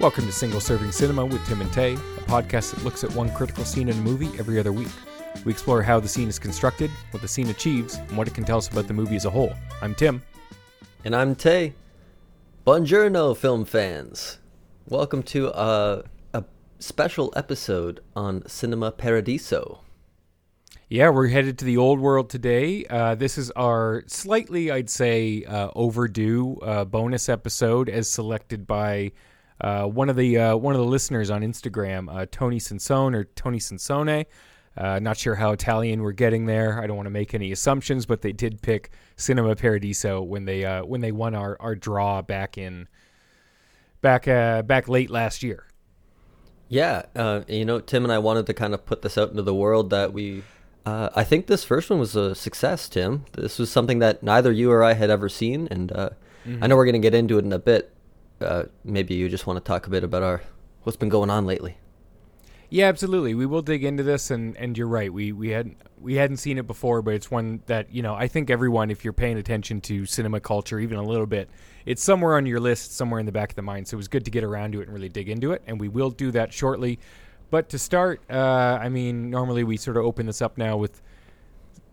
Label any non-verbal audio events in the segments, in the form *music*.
Welcome to Single Serving Cinema with Tim and Tay, a podcast that looks at one critical scene in a movie every other week. We explore how the scene is constructed, what the scene achieves, and what it can tell us about the movie as a whole. I'm Tim. And I'm Tay. Buongiorno, film fans. Welcome to a, a special episode on Cinema Paradiso. Yeah, we're headed to the old world today. Uh, this is our slightly, I'd say, uh, overdue uh, bonus episode, as selected by uh, one of the uh, one of the listeners on Instagram, uh, Tony Sansone or Tony Sansone. not sure how Italian we're getting there. I don't want to make any assumptions, but they did pick Cinema Paradiso when they when they won our, our draw back in back back late last year. Yeah, you know, Tim and I wanted to kind of put this out into the world that we uh, I think this first one was a success, Tim. This was something that neither you or I had ever seen, and uh, mm-hmm. I know we're going to get into it in a bit. Uh, maybe you just want to talk a bit about our what's been going on lately. Yeah, absolutely. We will dig into this, and, and you're right. We we hadn't we hadn't seen it before, but it's one that you know I think everyone, if you're paying attention to cinema culture even a little bit, it's somewhere on your list, somewhere in the back of the mind. So it was good to get around to it and really dig into it, and we will do that shortly. But to start, uh, I mean, normally we sort of open this up now with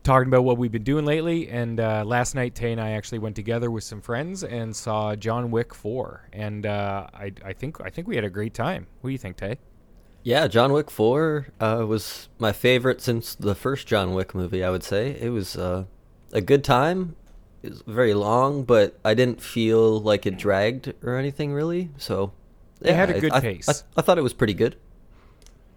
talking about what we've been doing lately. And uh, last night, Tay and I actually went together with some friends and saw John Wick Four, and uh, I, I think I think we had a great time. What do you think, Tay? Yeah, John Wick Four uh, was my favorite since the first John Wick movie. I would say it was uh, a good time. It was very long, but I didn't feel like it dragged or anything really. So yeah, it had a good I, pace. I, I, I thought it was pretty good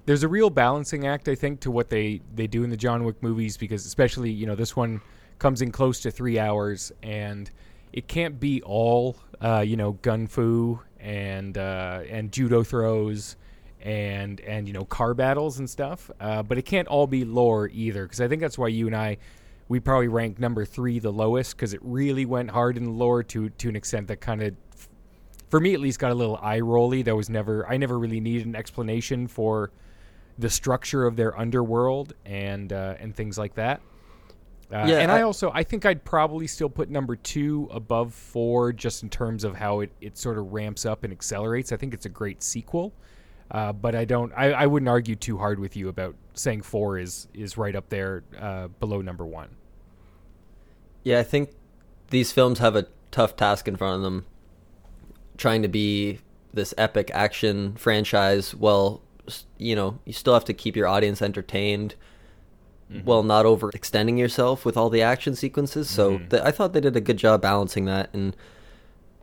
there's a real balancing act, I think, to what they they do in the John Wick movies because especially you know this one comes in close to three hours and it can't be all uh, you know gun fu and uh, and judo throws and and you know car battles and stuff, uh, but it can't all be lore either because I think that's why you and I we probably rank number three the lowest because it really went hard in the lore to to an extent that kind of for me at least got a little eye rolly. That was never I never really needed an explanation for the structure of their underworld and uh, and things like that. Uh, yeah, and I, I, also I think I'd probably still put number two above four just in terms of how it, it sort of ramps up and accelerates. I think it's a great sequel, uh, but I don't I, I wouldn't argue too hard with you about saying four is is right up there uh, below number one. Yeah, I think these films have a tough task in front of them, trying to be this epic action franchise while you know you still have to keep your audience entertained mm-hmm. while not overextending yourself with all the action sequences. So mm-hmm. I thought they did a good job balancing that. And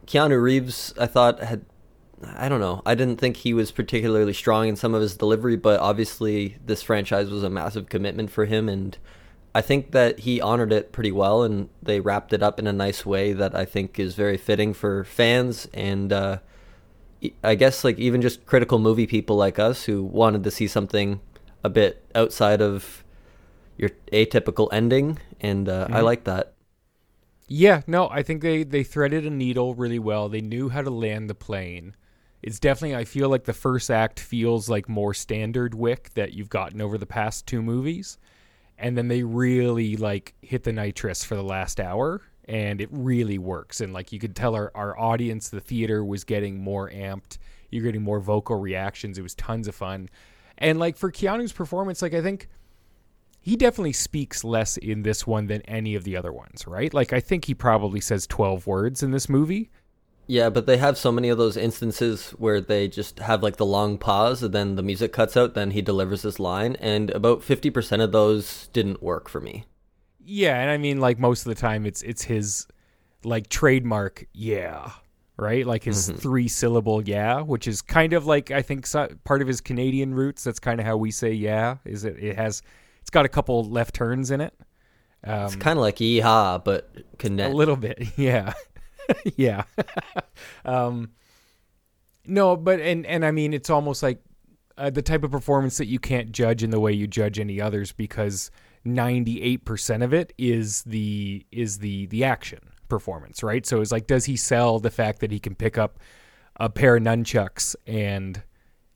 Keanu Reeves, I thought had I don't know. I didn't think he was particularly strong in some of his delivery, but obviously this franchise was a massive commitment for him and I think that he honored it pretty well and they wrapped it up in a nice way that I think is very fitting for fans and uh, I guess like even just critical movie people like us who wanted to see something a bit outside of your atypical ending, and uh, mm-hmm. I like that. Yeah, no, I think they they threaded a needle really well. They knew how to land the plane. It's definitely I feel like the first act feels like more standard Wick that you've gotten over the past two movies, and then they really like hit the nitrous for the last hour and it really works. And like you could tell our, our audience, the theater was getting more amped. You're getting more vocal reactions. It was tons of fun. And like for Keanu's performance, like I think he definitely speaks less in this one than any of the other ones, right? Like I think he probably says 12 words in this movie. Yeah, but they have so many of those instances where they just have like the long pause and then the music cuts out, then he delivers this line, and about 50% of those didn't work for me. Yeah, and I mean like most of the time it's it's his like trademark yeah, right? Like his mm-hmm. three syllable yeah, which is kind of like I think so, part of his Canadian roots. That's kind of how we say yeah. Is it? It has it's got a couple left turns in it. Um, it's kind of like yeehaw, but connect a little bit. *laughs* Yeah, *laughs* yeah. *laughs* um, no, but and and I mean it's almost like uh, the type of performance that you can't judge in the way you judge any others because 98% of it is the is the the action performance, right? So it's like does he sell the fact that he can pick up a pair of nunchucks and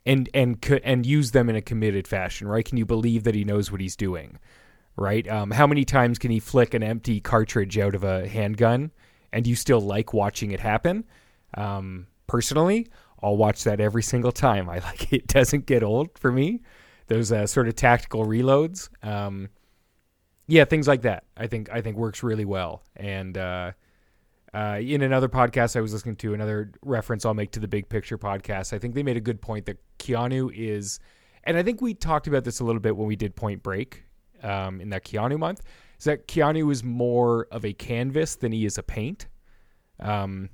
and and and use them in a committed fashion, right? Can you believe that he knows what he's doing? Right? Um, how many times can he flick an empty cartridge out of a handgun and you still like watching it happen? Um, personally, I'll watch that every single time. I *laughs* like it doesn't get old for me. Those uh, sort of tactical reloads. Um, yeah, things like that. I think I think works really well. And uh, uh, in another podcast I was listening to, another reference I'll make to the Big Picture podcast, I think they made a good point that Keanu is, and I think we talked about this a little bit when we did Point Break um, in that Keanu month, is that Keanu is more of a canvas than he is a paint. Um,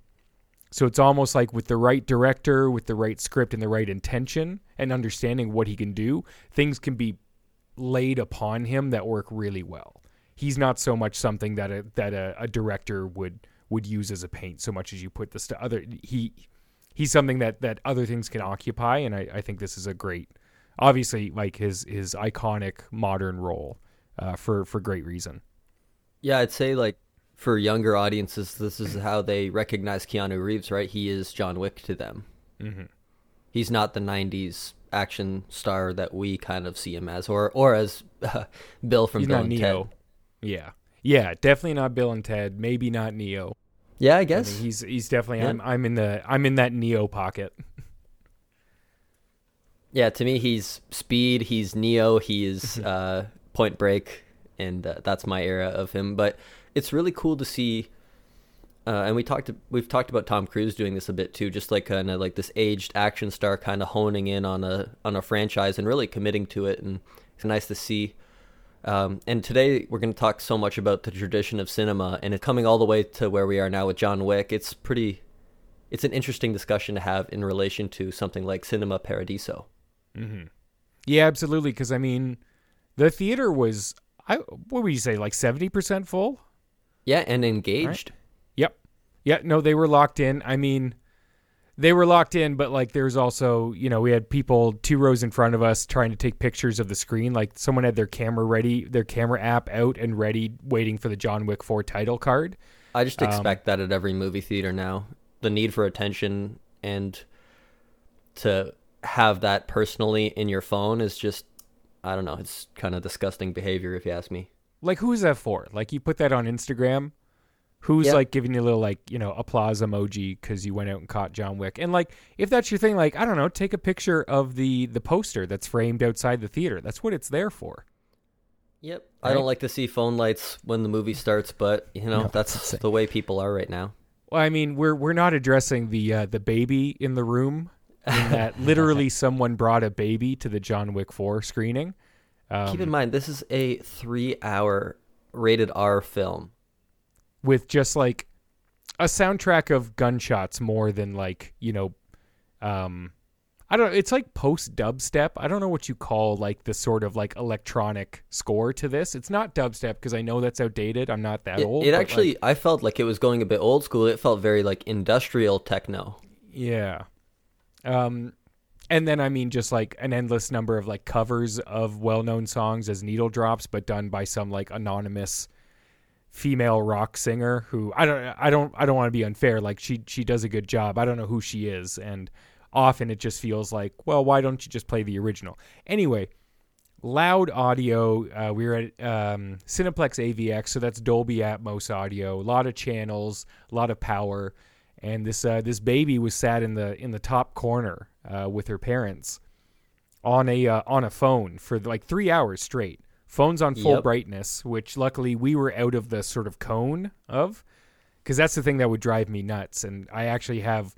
so it's almost like with the right director, with the right script and the right intention and understanding what he can do, things can be laid upon him that work really well. He's not so much something that a that a, a director would would use as a paint so much as you put this to other he he's something that that other things can occupy and I, I think this is a great obviously like his his iconic modern role uh, for for great reason. Yeah, I'd say like for younger audiences, this is how they recognize Keanu Reeves, right? He is John Wick to them. Mm-hmm. He's not the '90s action star that we kind of see him as, or or as uh, *laughs* Bill from He's Bill and Neo. Ted. Yeah, yeah, definitely not Bill and Ted. Maybe not Neo. Yeah, I I guess. mean, he's he's definitely Yeah. I'm I'm in the I'm in that Neo pocket. yeah, to me, he's Speed. He's Neo. He's *laughs* uh, Point Break, and uh, that's my era of him. But it's really cool to see. Uh, and we talked. We've talked about Tom Cruise doing this a bit too, just like kind of like this aged action star, kind of honing in on a on a franchise and really committing to it. And it's nice to see. Um, and today we're going to talk so much about the tradition of cinema, and it's coming all the way to where we are now with John Wick. It's pretty. It's an interesting discussion to have in relation to something like Cinema Paradiso. Mm-hmm. Yeah, absolutely. Because I mean, the theater was I what would you say like seventy percent full? Yeah, and engaged. Yep. Yeah. No, they were locked in. I mean, they were locked in, but like there's also you know we had people two rows in front of us trying to take pictures of the screen. Like someone had their camera ready, their camera app out and ready, waiting for the John Wick Four title card. I just Um, expect that at every movie theater now. The need for attention and to have that personally in your phone is just I don't know, it's kind of disgusting behavior if you ask me. Like who is that for? Like you put that on Instagram. Who's Yeah. like giving you a little like you know applause emoji because you went out and caught John Wick? And like if that's your thing, like I don't know, take a picture of the the poster that's framed outside the theater. That's what it's there for. Yep. I don't like to see phone lights when the movie starts, but you know, No, that's insane. the way people are right now. Well, I mean, we're we're not addressing the uh, the baby in the room. *laughs* In that literally someone brought a baby to the John Wick four screening. Um, Keep in mind this is a 3-hour rated R film. With just like a soundtrack of gunshots more than like you know um i don't know, it's like post dubstep i don't know what you call like the sort of like electronic score to this it's not dubstep because i know that's outdated i'm not that It, old it actually like, I felt like it was going a bit old school. It felt very like industrial techno. yeah um and then i mean just like an endless number of like covers of well-known songs as needle drops but done by some like anonymous female rock singer who I don't I don't I don't want to be unfair like she she does a good job. I don't know who she is and often it just feels like, well, why don't you just play the original? Anyway, loud audio. Uh, we are at um, Cineplex AVX, so that's Dolby Atmos audio. A lot of channels, a lot of power, and this uh, this baby was sat in the in the top corner uh, with her parents on a uh, on a phone for like three hours straight. Phones on full Yep. brightness, which luckily we were out of the sort of cone of, because that's the thing that would drive me nuts. And I actually have,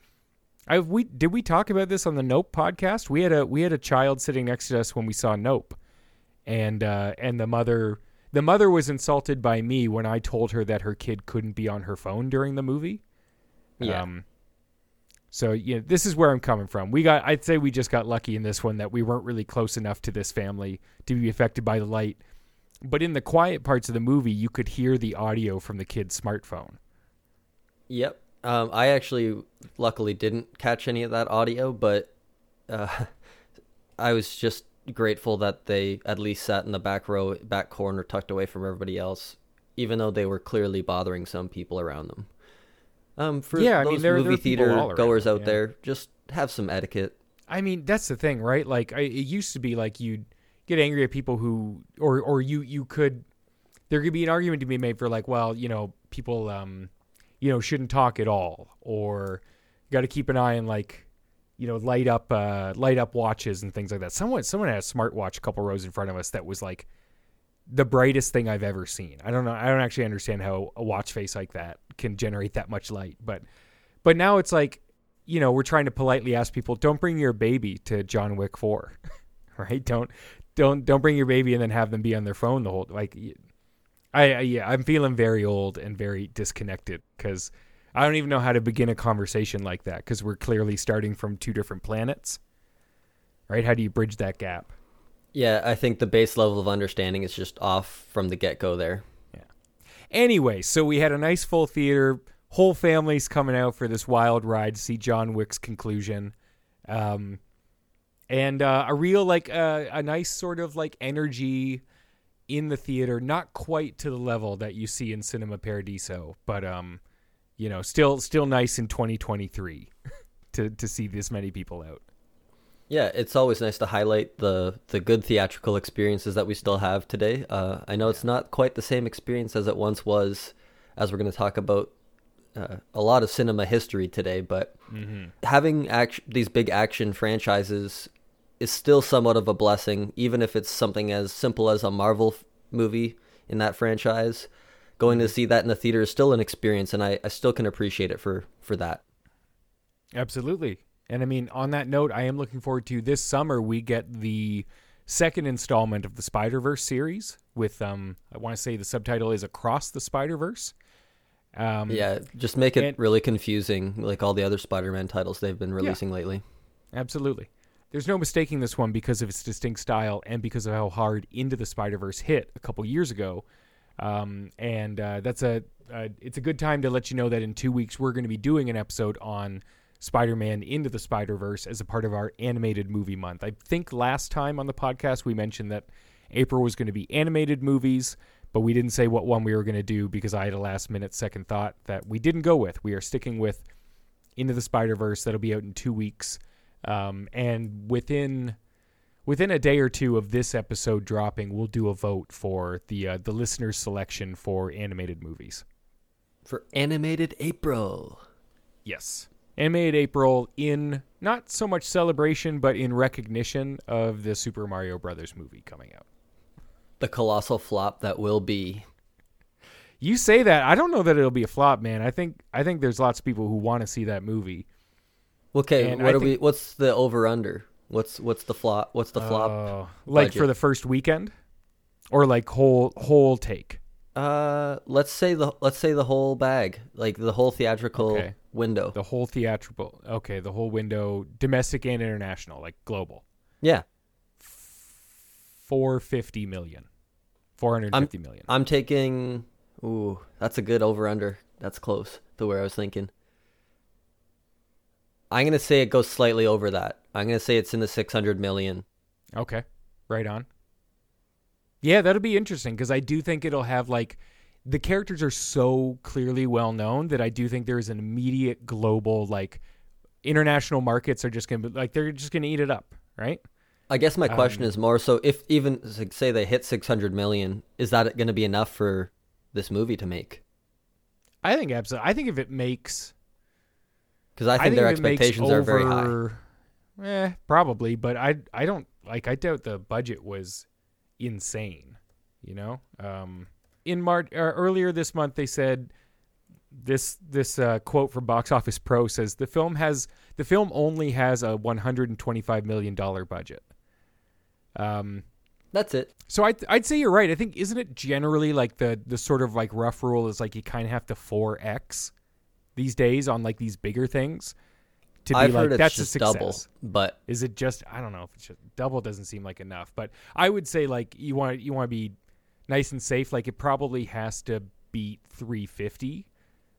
I we did we talk about this on the Nope podcast? We had a we had a child sitting next to us when we saw Nope, and uh, and the mother the mother was insulted by me when I told her that her kid couldn't be on her phone during the movie. Yeah. Um, so yeah, this is where I'm coming from. We got, I'd say, we just got lucky in this one that we weren't really close enough to this family to be affected by the light. But in the quiet parts of the movie, you could hear the audio from the kid's smartphone. Yep. Um, I actually, luckily, didn't catch any of that audio, but uh, *laughs* I was just grateful that they at least sat in the back row, back corner, tucked away from everybody else, even though they were clearly bothering some people around them. Um, for Yeah, I mean, there- there movie people theater around goers out yeah. there, just have some etiquette. I mean, that's the thing, right? Like, I, it used to be like you'd get angry at people who, or or you you could, there could be an argument to be made for like, well, you know, people, um, you know, shouldn't talk at all, or you got to keep an eye on like, you know, light up uh, light up watches and things like that. Someone someone had a smartwatch a couple rows in front of us that was like the brightest thing I've ever seen. I don't know. I don't actually understand how a watch face like that can generate that much light, but but now it's like, you know, we're trying to politely ask people, don't bring your baby to John Wick 4. *laughs* right? Don't don't don't bring your baby and then have them be on their phone the whole like I, I yeah, I'm feeling very old and very disconnected cuz I don't even know how to begin a conversation like that cuz we're clearly starting from two different planets. Right? How do you bridge that gap? Yeah, I think the base level of understanding is just off from the get go there. Anyway, so we had a nice full theater, whole families coming out for this wild ride to see John Wick's conclusion. Um, and uh, a real like uh, a nice sort of like energy in the theater, not quite to the level that you see in Cinema Paradiso, but um, you know, still still nice in 2023 *laughs* to to see this many people out. Yeah, it's always nice to highlight the the good theatrical experiences that we still have today. Uh, I know it's not quite the same experience as it once was, as we're going to talk about uh, a lot of cinema history today. But mm-hmm. having act- these big action franchises is still somewhat of a blessing, even if it's something as simple as a Marvel f- movie in that franchise. Going to mm-hmm. see that in the theater is still an experience, and I, I still can appreciate it for for that. Absolutely. And I mean, on that note, I am looking forward to this summer. We get the second installment of the Spider Verse series with um, I want to say the subtitle is Across the Spider Verse. Um, yeah, just make it and, really confusing, like all the other Spider-Man titles they've been releasing yeah, lately. Absolutely. There's no mistaking this one because of its distinct style and because of how hard Into the Spider Verse hit a couple years ago. Um, and uh, that's a uh, it's a good time to let you know that in two weeks we're going to be doing an episode on Spider-Man into the Spider-Verse as a part of our animated movie month. I think last time on the podcast we mentioned that April was going to be animated movies, but we didn't say what one we were going to do because I had a last minute second thought that we didn't go with. We are sticking with Into the Spider-Verse that'll be out in 2 weeks. Um, and within within a day or two of this episode dropping, we'll do a vote for the uh, the listeners' selection for animated movies. For animated April. Yes and made April in not so much celebration, but in recognition of the Super Mario Brothers movie coming out. The colossal flop that will be. You say that. I don't know that it'll be a flop, man. I think I think there's lots of people who want to see that movie. Okay, and what are we? What's the over under? What's what's the flop? What's the flop? Uh, like for the first weekend, or like whole whole take. Uh, let's say the let's say the whole bag, like the whole theatrical okay. Window. The whole theatrical. Okay, the whole window, domestic and international, like global. Yeah. 450 million. 450 I'm, million. I'm taking ooh, that's a good over under. That's close to where I was thinking. I'm going to say it goes slightly over that. I'm going to say it's in the 600 million. Okay. Right on. Yeah, that'll be interesting because I do think it'll have like the characters are so clearly well known that I do think there's an immediate global like international markets are just gonna be like they're just gonna eat it up, right? I guess my question um, is more so if even say they hit 600 million, is that going to be enough for this movie to make? I think absolutely. I think if it makes because I, think I think their expectations are very high. Eh, probably, but I I don't like. I doubt the budget was insane. You know, um, in March uh, earlier this month, they said this this uh, quote from Box Office Pro says the film has the film only has a 125 million dollar budget. Um, that's it. So I'd I'd say you're right. I think isn't it generally like the the sort of like rough rule is like you kind of have to 4x these days on like these bigger things to be I've like that's a success. Double, but is it just I don't know if it's just double doesn't seem like enough. But I would say like you want you want to be nice and safe. Like it probably has to beat 350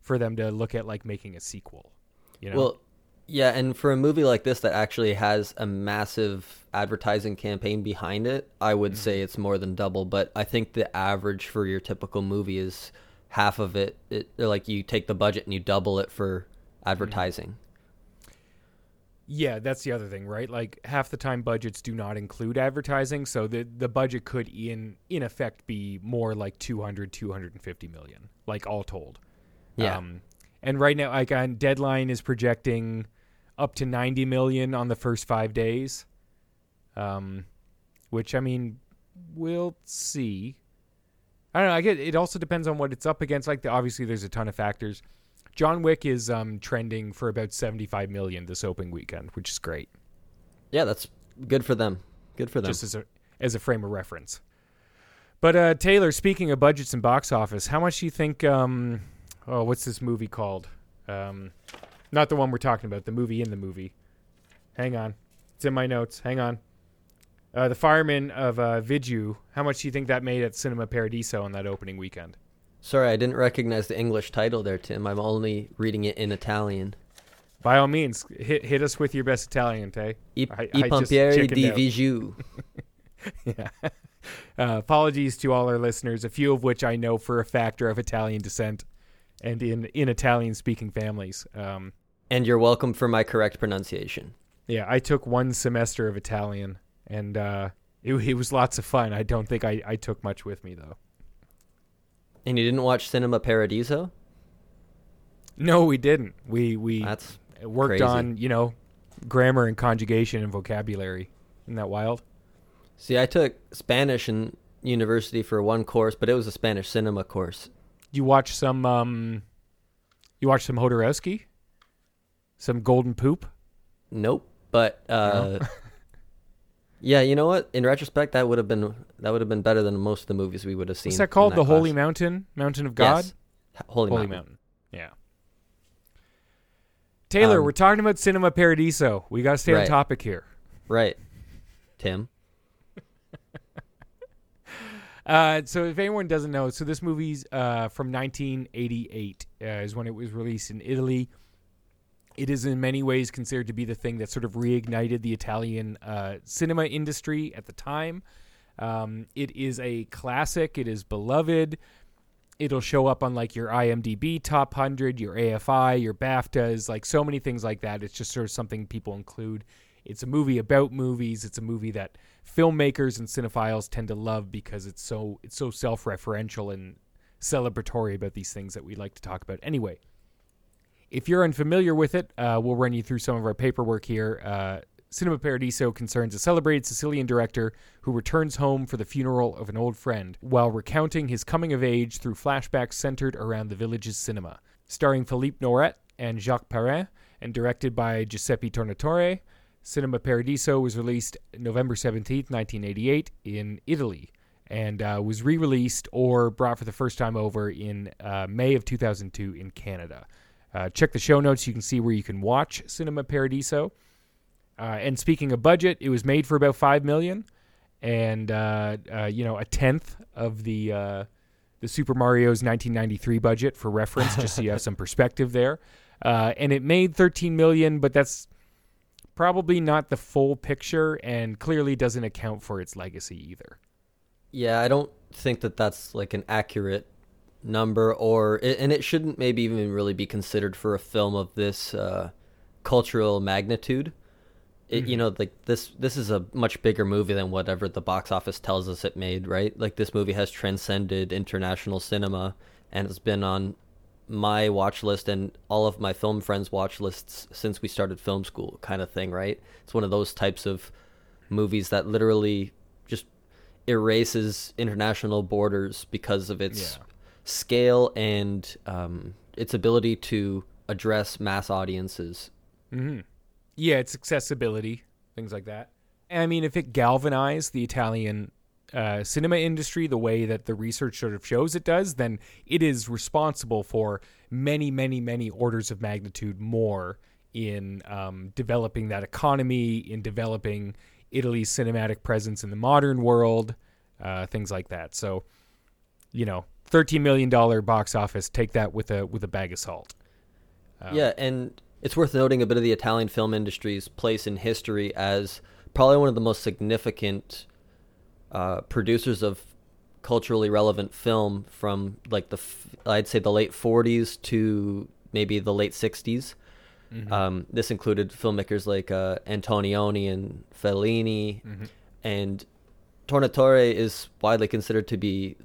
for them to look at like making a sequel. You know? Well, yeah, and for a movie like this that actually has a massive advertising campaign behind it, I would mm-hmm. say it's more than double. But I think the average for your typical movie is half of it. it like you take the budget and you double it for mm-hmm. advertising. Mm-hmm. Yeah, that's the other thing, right? Like half the time budgets do not include advertising, so the the budget could in in effect be more like 200 250 million, like all told. Yeah. Um, and right now like on Deadline is projecting up to 90 million on the first five days. Um, which I mean, we'll see. I don't know. I get it. Also depends on what it's up against. Like, the, obviously, there's a ton of factors. John Wick is um, trending for about 75 million this opening weekend, which is great. Yeah, that's good for them. Good for them. Just as a as a frame of reference. But uh, Taylor, speaking of budgets and box office, how much do you think? Um, oh, what's this movie called? Um, not the one we're talking about. The movie in the movie. Hang on, it's in my notes. Hang on. Uh, the Fireman of uh, Viggiù. How much do you think that made at Cinema Paradiso on that opening weekend? Sorry, I didn't recognize the English title there, Tim. I'm only reading it in Italian. By all means, hit hit us with your best Italian, Tay. I, I- I pompieri di. *laughs* Viggiù. yeah. *laughs* Uh, apologies to all our listeners, a few of which I know for a fact are of Italian descent and in in Italian speaking families. Um, And you're welcome for my correct pronunciation. yeah, I took one semester of Italian, and uh, it, it was lots of fun. I don't think I, I took much with me though. And you didn't watch Cinema Paradiso? No, we didn't. We we That's worked crazy. on you know grammar and conjugation and vocabulary. Isn't that wild? See, I took Spanish in university for one course, but it was a Spanish cinema course. You watch some um, you watch some Jodorowsky, some Golden Poop. Nope. But uh, *laughs* yeah, you know what? In retrospect, that would have been that would have been better than most of the movies we would have seen. What's that called? in the Holy. Mountain, Mountain of God. Yes. Holy, Holy Mountain. Mountain. Yeah. Taylor, Um, we're talking about Cinema Paradiso. We got to stay on topic here. Right. Tim. *laughs* Uh, so, if anyone doesn't know, so this movie's uh, from 1988 uh, is when it was released in Italy. It is in many ways considered to be the thing that sort of reignited the Italian uh, cinema industry at the time. Um, it is a classic. It is beloved. It'll show up on like your IMDb top 100, your AFI, your BAFTAs, like so many things like that. It's just sort of something people include. It's a movie about movies. It's a movie that filmmakers and cinephiles tend to love because it's so it's so self-referential and celebratory about these things that we like to talk about. Anyway, if you're unfamiliar with it, uh, we'll run you through some of our paperwork here. Uh, Cinema Paradiso concerns a celebrated Sicilian director who returns home for the funeral of an old friend while recounting his coming of age through flashbacks centered around the village's cinema. Starring Philippe Noiret and Jacques Perrin and directed by Giuseppe Tornatore, Cinema Paradiso was released November 17th, 1988 in Italy and uh, was re-released or brought for the first time over in uh, May of 2002 in Canada. Uh, check the show notes; you can see where you can watch Cinema Paradiso. Uh, and speaking of budget, it was made for about five million, and uh, uh, you know a tenth of the uh, the Super Mario's 1993 budget for reference, just so you have *laughs* some perspective there. Uh, and it made 13 million, but that's probably not the full picture, and clearly doesn't account for its legacy either. Yeah, I don't think that that's like an accurate number, or and it shouldn't maybe even really be considered for a film of this uh, cultural magnitude. It, You know, like this this is a much bigger movie than whatever the box office tells us it made, right? Like this movie has transcended international cinema and it's been on my watch list and all of my film friends' watch lists since we started film school, kind of thing, right? It's one of those types of movies that literally just erases international borders because of its Yeah. Scale and um, its ability to address mass audiences. hmm Yeah, it's accessibility, things like that. And I mean, if it galvanized the Italian uh, cinema industry the way that the research sort of shows it does, then it is responsible for many, many, many orders of magnitude more in um, developing that economy, in developing Italy's cinematic presence in the modern world, uh, things like that. So, you know, thirteen million dollar box office. Take that with a with a bag of salt. Um, yeah, and it's worth noting a bit of the Italian film industry's place in history as probably one of the most significant uh, producers of culturally relevant film from like the f- I'd say the late 40s to maybe the late 60s. mhm. Um, this included filmmakers like uh, Antonioni and Fellini, Mhm. and Tornatore is widely considered to be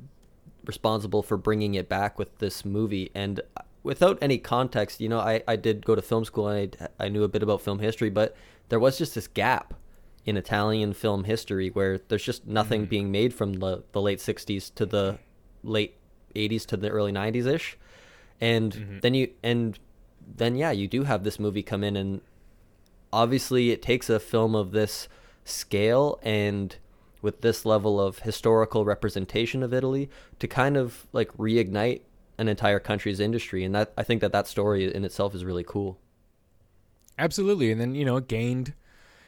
responsible for bringing it back with this movie. And without any context, you know, I, I did go to film school and I, I knew a bit about film history, but there was just this gap in Italian film history where there's just nothing mm-hmm. being made from the, the late 60s to the late 80s to the early 90s ish. And mm-hmm. then you, and then yeah, you do have this movie come in and obviously it takes a film of this scale and with this level of historical representation of Italy to kind of like reignite an entire country's industry and that I think that that story in itself is really cool. Absolutely. And then, you know, it gained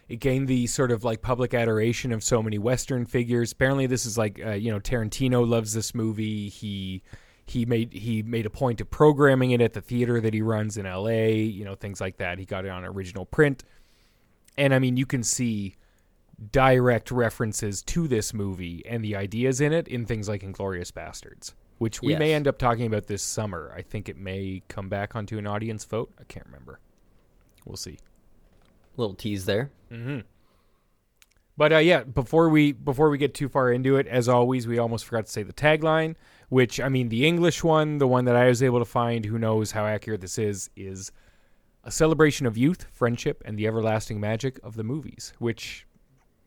it gained the sort of like public adoration of so many western figures. Apparently this is like uh, you know, Tarantino loves this movie. He he made he made a point of programming it at the theater that he runs in LA, you know, things like that. He got it on original print. And I mean, you can see direct references to this movie and the ideas in it in things like Inglourious Basterds, which we yes. may end up talking about this summer. I think it may come back onto an audience vote. I can't remember. We'll see. Little tease there. Mm-hmm. But uh, yeah, before we before we get too far into it, as always, we almost forgot to say the tagline. Which I mean, the English one, the one that I was able to find, who knows how accurate this is, is a celebration of youth, friendship, and the everlasting magic of the movies, which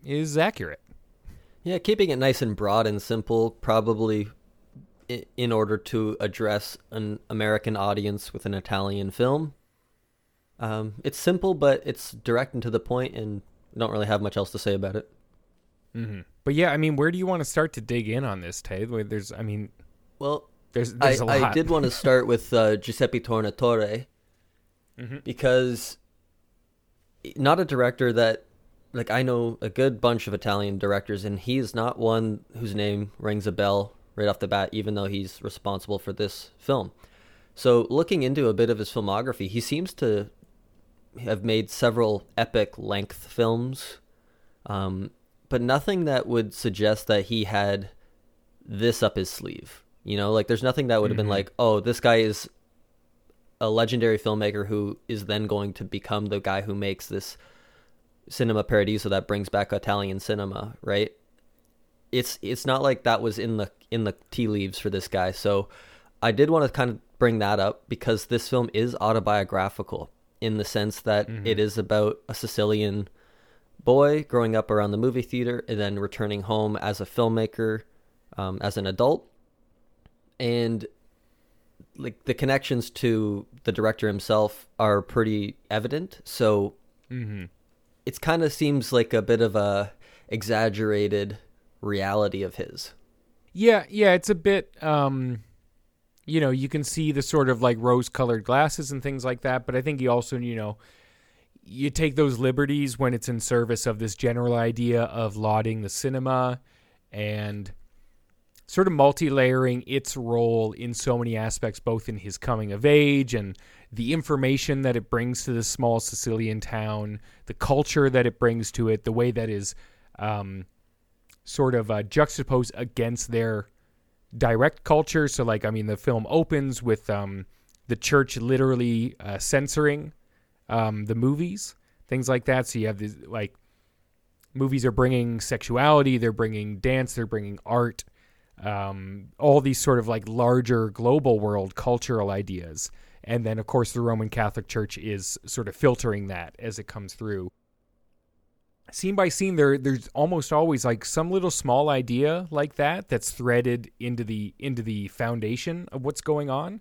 is accurate. Yeah, keeping it nice and broad and simple, probably in order to address an American audience with an Italian film. Um, it's simple, but it's direct and to the point, and don't really have much else to say about it. Mm-hmm. But yeah, I mean, where do you want to start to dig in on this, Tay? There's, I mean, well, there's, there's I, I did want to *laughs* start with uh, Giuseppe Tornatore mm-hmm. because not a director that like I know a good bunch of Italian directors, and he is not one whose name rings a bell right off the bat, even though he's responsible for this film. So, looking into a bit of his filmography, he seems to have made several epic length films, um, but nothing that would suggest that he had this up his sleeve. You know, like there's nothing that would have mm-hmm. been like, oh, this guy is a legendary filmmaker who is then going to become the guy who makes this cinema paradiso that brings back Italian cinema, right? It's it's not like that was in the in the tea leaves for this guy. So I did want to kind of bring that up because this film is autobiographical in the sense that mm-hmm. it is about a Sicilian boy growing up around the movie theater and then returning home as a filmmaker um, as an adult and like the connections to the director himself are pretty evident so mm-hmm. It kind of seems like a bit of a exaggerated reality of his. Yeah yeah it's a bit um you know you can see the sort of like rose colored glasses and things like that but i think he also you know you take those liberties when it's in service of this general idea of lauding the cinema and sort of multi-layering its role in so many aspects both in his coming of age and the information that it brings to this small sicilian town the culture that it brings to it the way that is um, sort of uh, juxtaposed against their direct culture so like i mean the film opens with um, the church literally uh, censoring um, the movies things like that so you have these like movies are bringing sexuality they're bringing dance they're bringing art um, all these sort of like larger global world cultural ideas. And then, of course, the Roman Catholic Church is sort of filtering that as it comes through. Scene by scene, there there's almost always like some little small idea like that that's threaded into the into the foundation of what's going on.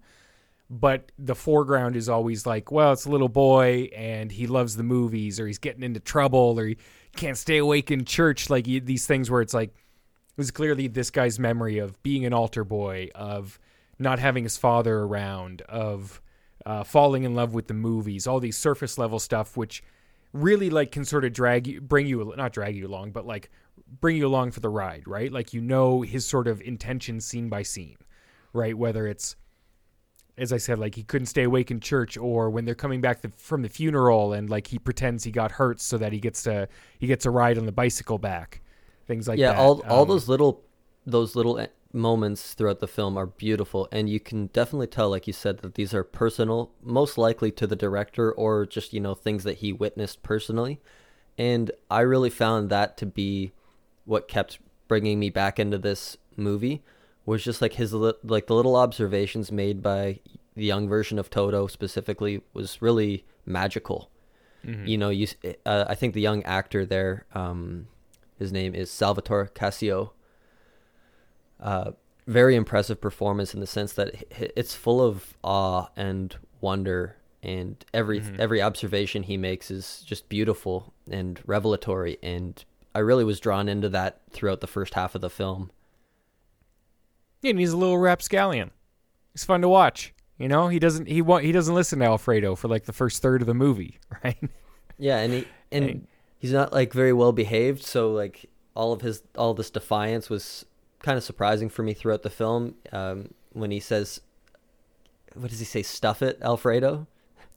But the foreground is always like, well, it's a little boy and he loves the movies, or he's getting into trouble, or he can't stay awake in church. Like these things where it's like, it was clearly this guy's memory of being an altar boy, of not having his father around, of uh, falling in love with the movies, all these surface level stuff, which really like can sort of drag you, bring you, not drag you along, but like bring you along for the ride, right? Like you know his sort of intentions scene by scene, right? Whether it's as I said, like he couldn't stay awake in church, or when they're coming back the, from the funeral, and like he pretends he got hurt so that he gets to he gets a ride on the bicycle back, things like yeah, that. Yeah, all all um, those little those little eh, moments throughout the film are beautiful, and you can definitely tell, like you said, that these are personal, most likely to the director or just you know things that he witnessed personally. And I really found that to be what kept bringing me back into this movie was just like his like the little observations made by the young version of Toto specifically was really magical. Mhm. You know, you uh, I think the young actor there, um, his name is Salvatore Cascio. Uh, very impressive performance in the sense that it's full of awe and wonder, and every Mhm. every observation he makes is just beautiful and revelatory. And I really was drawn into that throughout the first half of the film. Yeah, and he's a little rapscallion. He's fun to watch. You know, he doesn't he wa- he doesn't listen to Alfredo for like the first third of the movie, *laughs* right? Yeah, and he and And- he's not like very well behaved, so like all of his all this defiance was kind of surprising for me throughout the film. Um, when he says, "What does he say? Stuff it, Alfredo."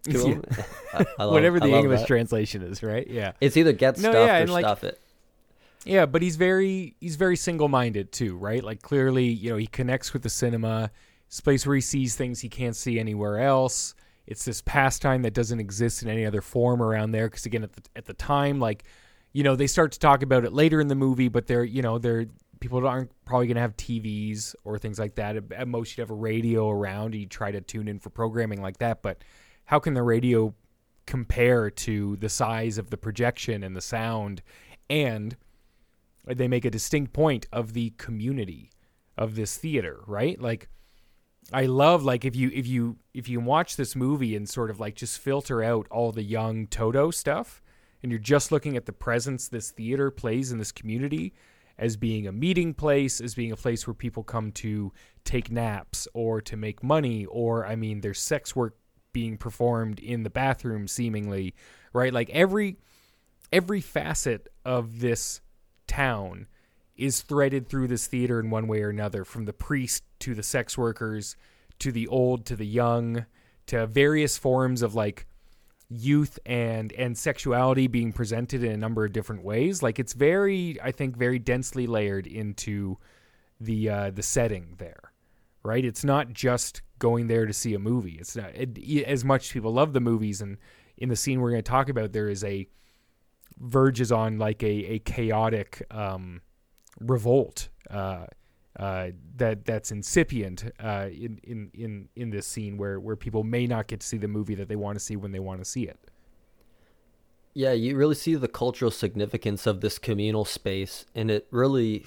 Him. *laughs* I- I love- Whatever the English that. translation is, right? Yeah. It's either get No, stuffed yeah, or like- stuff it. Yeah, but he's very he's very single minded too, right? Like clearly, you know, he connects with the cinema. It's a place where he sees things he can't see anywhere else. It's this pastime that doesn't exist in any other form around there. Because again, at the at the time, like, you know, they start to talk about it later in the movie, but they're you know they're people aren't probably going to have TVs or things like that. At, most, you'd have a radio around. And you try to tune in for programming like that, but how can the radio compare to the size of the projection and the sound and they make a distinct point of the community of this theater right like i love like if you if you if you watch this movie and sort of like just filter out all the young toto stuff and you're just looking at the presence this theater plays in this community as being a meeting place as being a place where people come to take naps or to make money or i mean there's sex work being performed in the bathroom seemingly right? Like every every facet of this town is threaded through this theater in one way or another from the priest to the sex workers to the old to the young to various forms of like youth and and sexuality being presented in a number of different ways. Like it's very i think very densely layered into the uh the setting there right? It's not just going there to see a movie. It's not it, as much people love the movies and in the scene we're going to talk about there is a verges on like a, a chaotic um, revolt uh, uh, that that's incipient uh, in, in in in this scene where where people may not get to see the movie that they want to see when they want to see it. Yeah, you really see the cultural significance of this communal space, and it really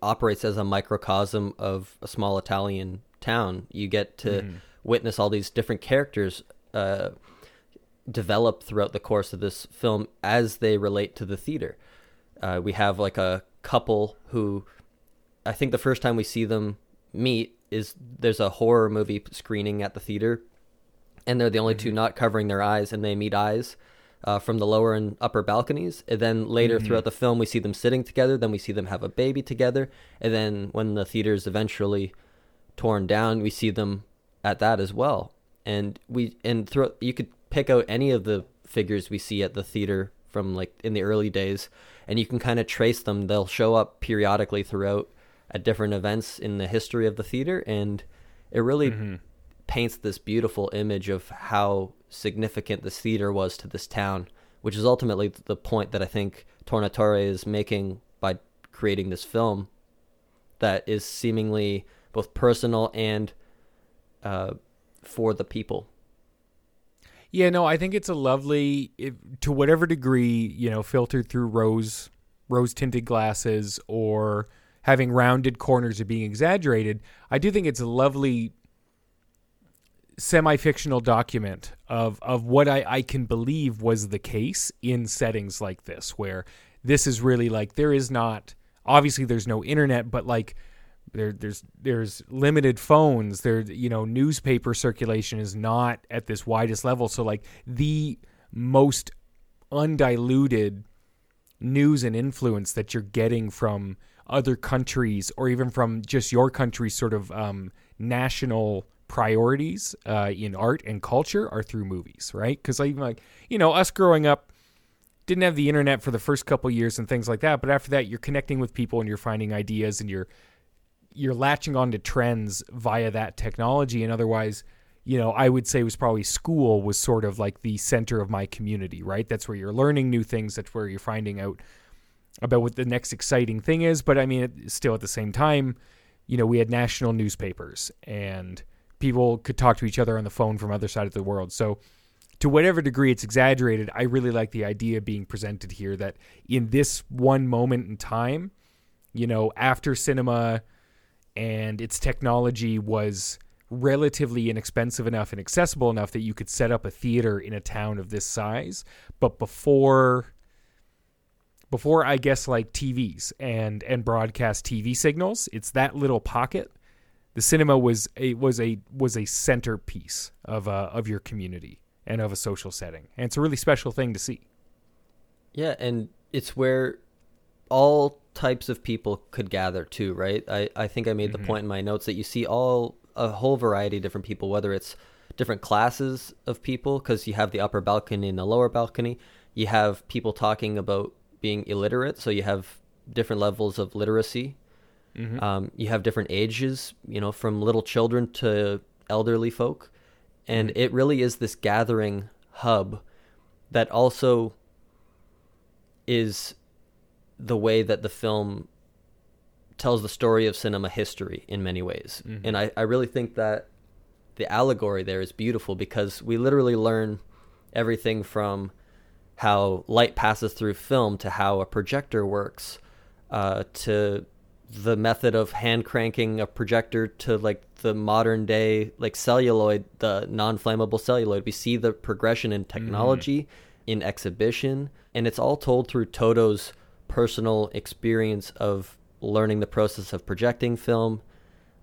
operates as a microcosm of a small Italian town. You get to Mhm. witness all these different characters uh, develop throughout the course of this film as they relate to the theater. Uh, we have like a couple who I think the first time we see them meet is there's a horror movie screening at the theater, and they're the only two not covering their eyes, and they meet eyes uh, from the lower and upper balconies. And then later Mhm. throughout the film, we see them sitting together. Then we see them have a baby together. And then when the theater is eventually torn down, we see them at that as well. And we and throughout you could pick out any of the figures we see at the theater from like in the early days, and you can kind of trace them. They'll show up periodically throughout at different events in the history of the theater, and it really Mhm. paints this beautiful image of how significant this theater was to this town, which is ultimately the point that I think Tornatore is making by creating this film that is seemingly both personal and uh, for the people. Yeah, no, I think it's a lovely, if, to whatever degree, you know, filtered through rose, rose tinted glasses or having rounded corners or being exaggerated. I do think it's a lovely semi-fictional document of of what I, I can believe was the case in settings like this, where this is really like there is not obviously there's no internet, but like there there's there's limited phones there you know newspaper circulation is not at this widest level so like the most undiluted news and influence that you're getting from other countries or even from just your country's sort of um, national priorities uh, in art and culture are through movies right? Because even like you know us growing up didn't have the internet for the first couple years and things like that but after that you're connecting with people and you're finding ideas and you're you're latching onto trends via that technology. And otherwise you know i would say was probably school was sort of like the center of my community right? That's where you're learning new things. That's where you're finding out about what the next exciting thing is but i mean still at the same time you know we had national newspapers and people could talk to each other on the phone from other side of the world. So to whatever degree it's exaggerated, I really like the idea being presented here that in this one moment in time, you know, after cinema and its technology was relatively inexpensive enough and accessible enough that you could set up a theater in a town of this size, but before before I guess like TVs and and broadcast TV signals, it's that little pocket. The cinema was a was a was a centerpiece of uh, of your community and of a social setting, and it's a really special thing to see. Yeah, and it's where all types of people could gather too, right? I, I think I made the Mhm. point in my notes that you see all a whole variety of different people, whether it's different classes of people, because you have the upper balcony and the lower balcony. You have people talking about being illiterate, so you have different levels of literacy. Mhm. Um, you have different ages, you know, from little children to elderly folk. And it really is this gathering hub that also is the way that the film tells the story of cinema history in many ways. Mhm. And I, I really think that the allegory there is beautiful because we literally learn everything from how light passes through film to how a projector works uh, to the method of hand cranking a projector to like the modern day like celluloid the non-flammable celluloid. We see the progression in technology in exhibition and it's all told through toto's personal experience of learning the process of projecting film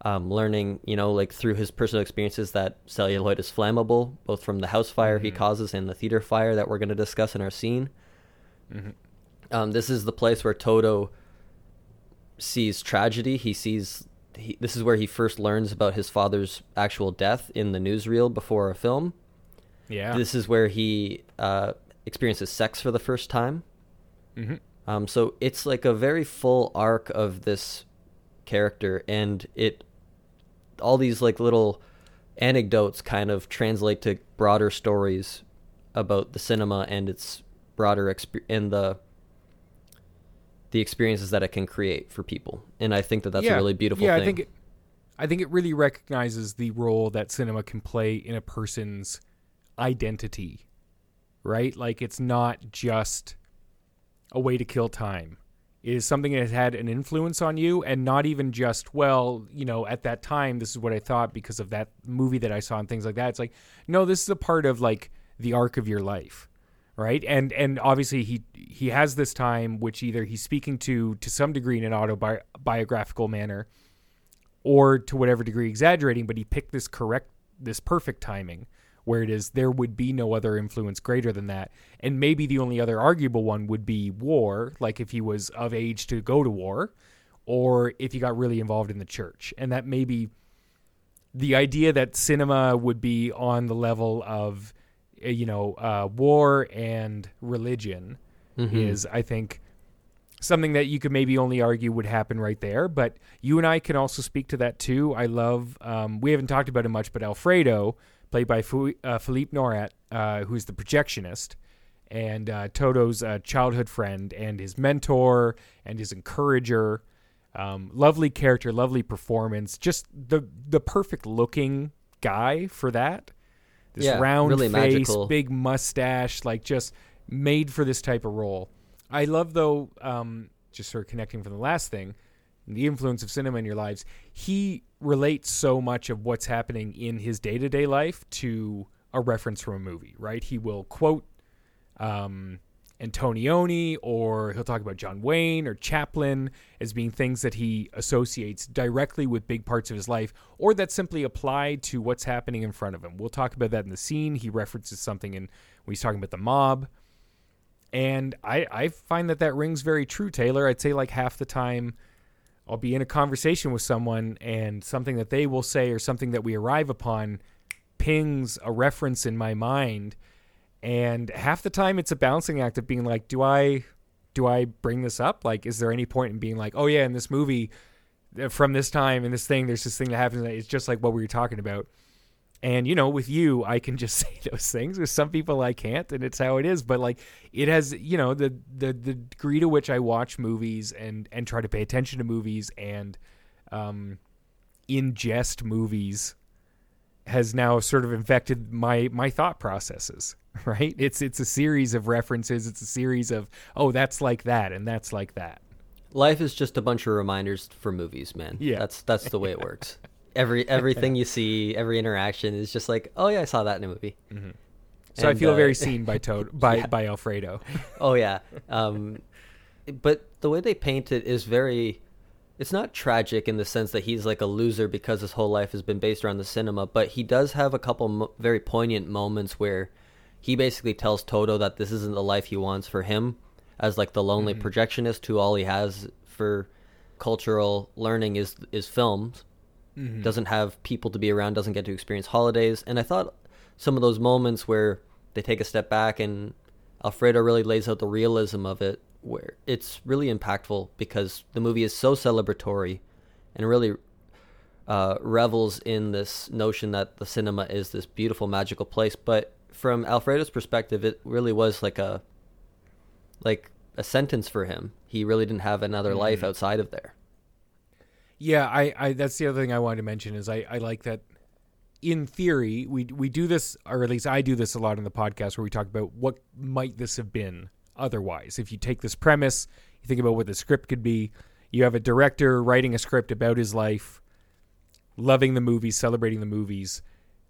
um, learning you know like through his personal experiences that celluloid is flammable both from the house fire he Mhm. causes and the theater fire that we're going to discuss in our scene Mhm. um, this is the place where Toto sees tragedy. He sees he, this is where he first learns about his father's actual death in the newsreel before a film. Yeah. This is where he uh, experiences sex for the first time. hmm Um, so it's like a very full arc of this character, and it all these like little anecdotes kind of translate to broader stories about the cinema and its broader exp- and the the experiences that it can create for people. And I think that that's a really beautiful yeah, thing. I think it, I think it really recognizes the role that cinema can play in a person's identity, right? Like it's not just a way to kill time. Is something that has had an influence on you, and not even just well, you know, at that time this is what I thought because of that movie that I saw and things like that. It's like no, this is a part of like the arc of your life right and and obviously he he has this time which either he's speaking to to some degree in an autobiographical manner or to whatever degree exaggerating but he picked this correct this perfect timing where it is there would be no other influence greater than that. And maybe the only other arguable one would be war like if he was of age to go to war or if he got really involved in the church. And that maybe the idea that cinema would be on the level of uh, you know uh, war and religion Mhm. is i think something that you could maybe only argue would happen right there. But you and i can also speak to that too. I love um, we haven't talked about it much but alfredo played by Fu- uh, Philippe Noiret uh, who's the projectionist and uh, toto's uh, childhood friend and his mentor and his encourager. Um, lovely character lovely performance. Just the the perfect looking guy for that. This Yeah, round really face magical. big mustache like just made for this type of role. I love though um, just sort of connecting from the last thing the influence of cinema in your lives he relates so much of what's happening in his day-to-day life to a reference from a movie right he will quote um, Antonioni, or he'll talk about John Wayne or Chaplin as being things that he associates directly with big parts of his life, or that simply apply to what's happening in front of him. We'll talk about that in the scene. He references something in when he's talking about the mob, and I I find that that rings very true, Taylor. I'd say like half the time. I'll be in a conversation with someone and something that they will say or something that we arrive upon pings a reference in my mind. And half the time it's a balancing act of being like do i do i bring this up? Like is there any point in being like oh yeah in this movie from this time in this thing there's this thing that happens it's just like what we were talking about and you know with you i can just *laughs* say those things with some people i can't and it's how it is but like it has you know the the, the degree to which i watch movies and and try to pay attention to movies and um ingest movies has now sort of infected my my thought processes *laughs* right it's it's a series of references it's a series of oh that's like that and that's like that Life is just a bunch of reminders for movies, man. Yeah. That's that's the way it *laughs* works. Every *laughs* everything you see, every interaction is just like, oh yeah, I saw that in a movie. so i feel uh, very seen by *laughs* toad by Yeah. by alfredo *laughs* Oh yeah. Um, but the way they paint it is very. It's not tragic in the sense that he's like a loser because his whole life has been based around the cinema, but he does have a couple mo- very poignant moments where he basically tells Toto that this isn't the life he wants for him as like the lonely projectionist who all he has for cultural learning is is films doesn't have people to be around, doesn't get to experience holidays. And I thought some of those moments where they take a step back and Alfredo really lays out the realism of it, where it's really impactful because the movie is so celebratory and really uh, revels in this notion that the cinema is this beautiful, magical place. But from Alfredo's perspective, it really was like a like a sentence for him. He really didn't have another life outside of there. Yeah, I, I that's the other thing I wanted to mention is I, I like that in theory we we do this or at least I do this a lot in the podcast where we talk about what might this have been otherwise. If you take this premise, you think about what the script could be, you have a director writing a script about his life, loving the movies, celebrating the movies.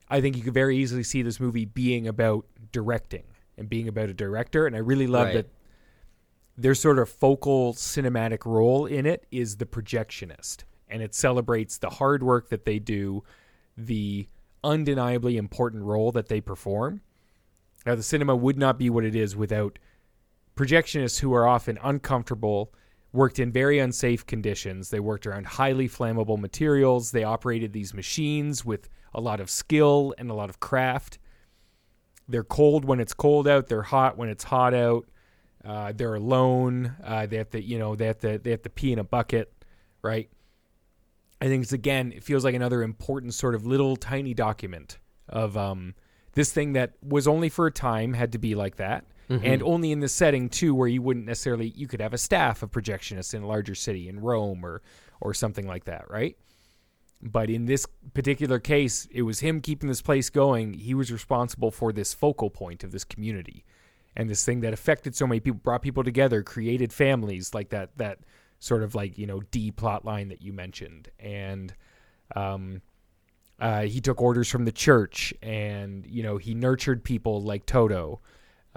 I think you could very easily see this movie being about directing and being about a director and I really love Right. that their sort of focal cinematic role in it is the projectionist and it celebrates the hard work that they do the undeniably important role that they perform. Now the cinema would not be what it is without projectionists who are often uncomfortable worked in very unsafe conditions. They worked around highly flammable materials. They operated these machines with a lot of skill and a lot of craft. They're cold when it's cold out. They're hot when it's hot out. Uh, they're alone. Uh, they have to, you know, they have to, they have to pee in a bucket, right? I think it's again, it feels like another important sort of little tiny document of um, this thing that was only for a time had to be like that, and only in this setting too, where you wouldn't necessarily, you could have a staff of projectionists in a larger city in Rome or or something like that, right? But in this particular case, it was him keeping this place going. He was responsible for this focal point of this community and this thing that affected so many people, brought people together, created families like that, that sort of like, you know, D plot line that you mentioned. And um, uh, he took orders from the church and, you know, he nurtured people like Toto.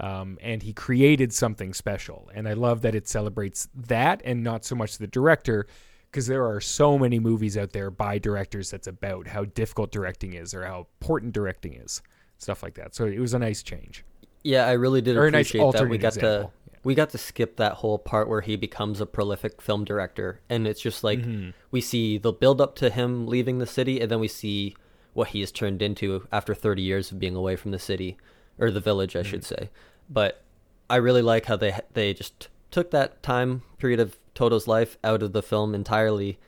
Um, and he created something special. And I love that it celebrates that and not so much the director, because there are so many movies out there by directors that's about how difficult directing is or how important directing is, stuff like that. So it was a nice change. Yeah, I really did Or a nice appreciate that we got example. to we got to skip that whole part where he becomes a prolific film director, and it's just like Mm-hmm. we see the build up to him leaving the city, and then we see what he has turned into after 30 years of being away from the city or the village, I Mm-hmm. should say. But I really like how they they just took that time period of Toto's life out of the film entirely.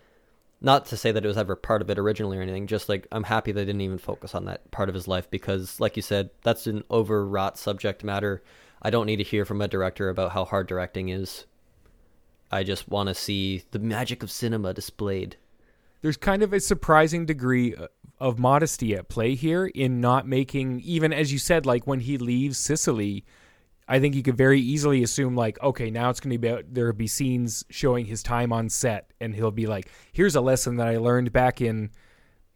Not to say that it was ever part of it originally or anything, just like I'm happy they didn't even focus on that part of his life because, like you said, that's an overwrought subject matter. I don't need to hear from a director about how hard directing is. I just want to see the magic of cinema displayed. there's kind of a surprising degree of modesty at play here in not making even as you said like when he leaves Sicily I think you could very easily assume like okay now it's going to be about, there'll be scenes showing his time on set and he'll be like here's a lesson that I learned back in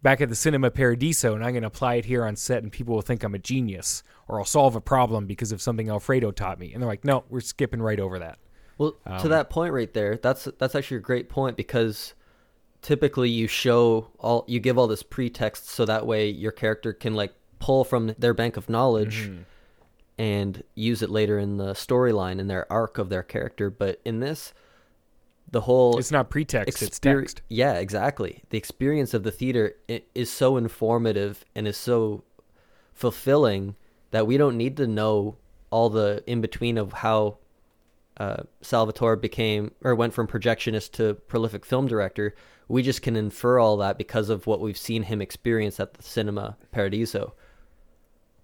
back at the Cinema Paradiso and I'm going to apply it here on set and people will think I'm a genius or I'll solve a problem because of something Alfredo taught me and they're like no we're skipping right over that Well, to um, that point right there, that's that's actually a great point because typically you show all you give all this pretext so that way your character can like pull from their bank of knowledge mm-hmm. and use it later in the storyline in their arc of their character. But in this, the whole it's not pretext it's text Yeah, exactly. The experience of the theater is so informative and is so fulfilling that we don't need to know all the in between of how uh, Salvatore became or went from projectionist to prolific film director. We just can infer all that because of what we've seen him experience at the Cinema Paradiso.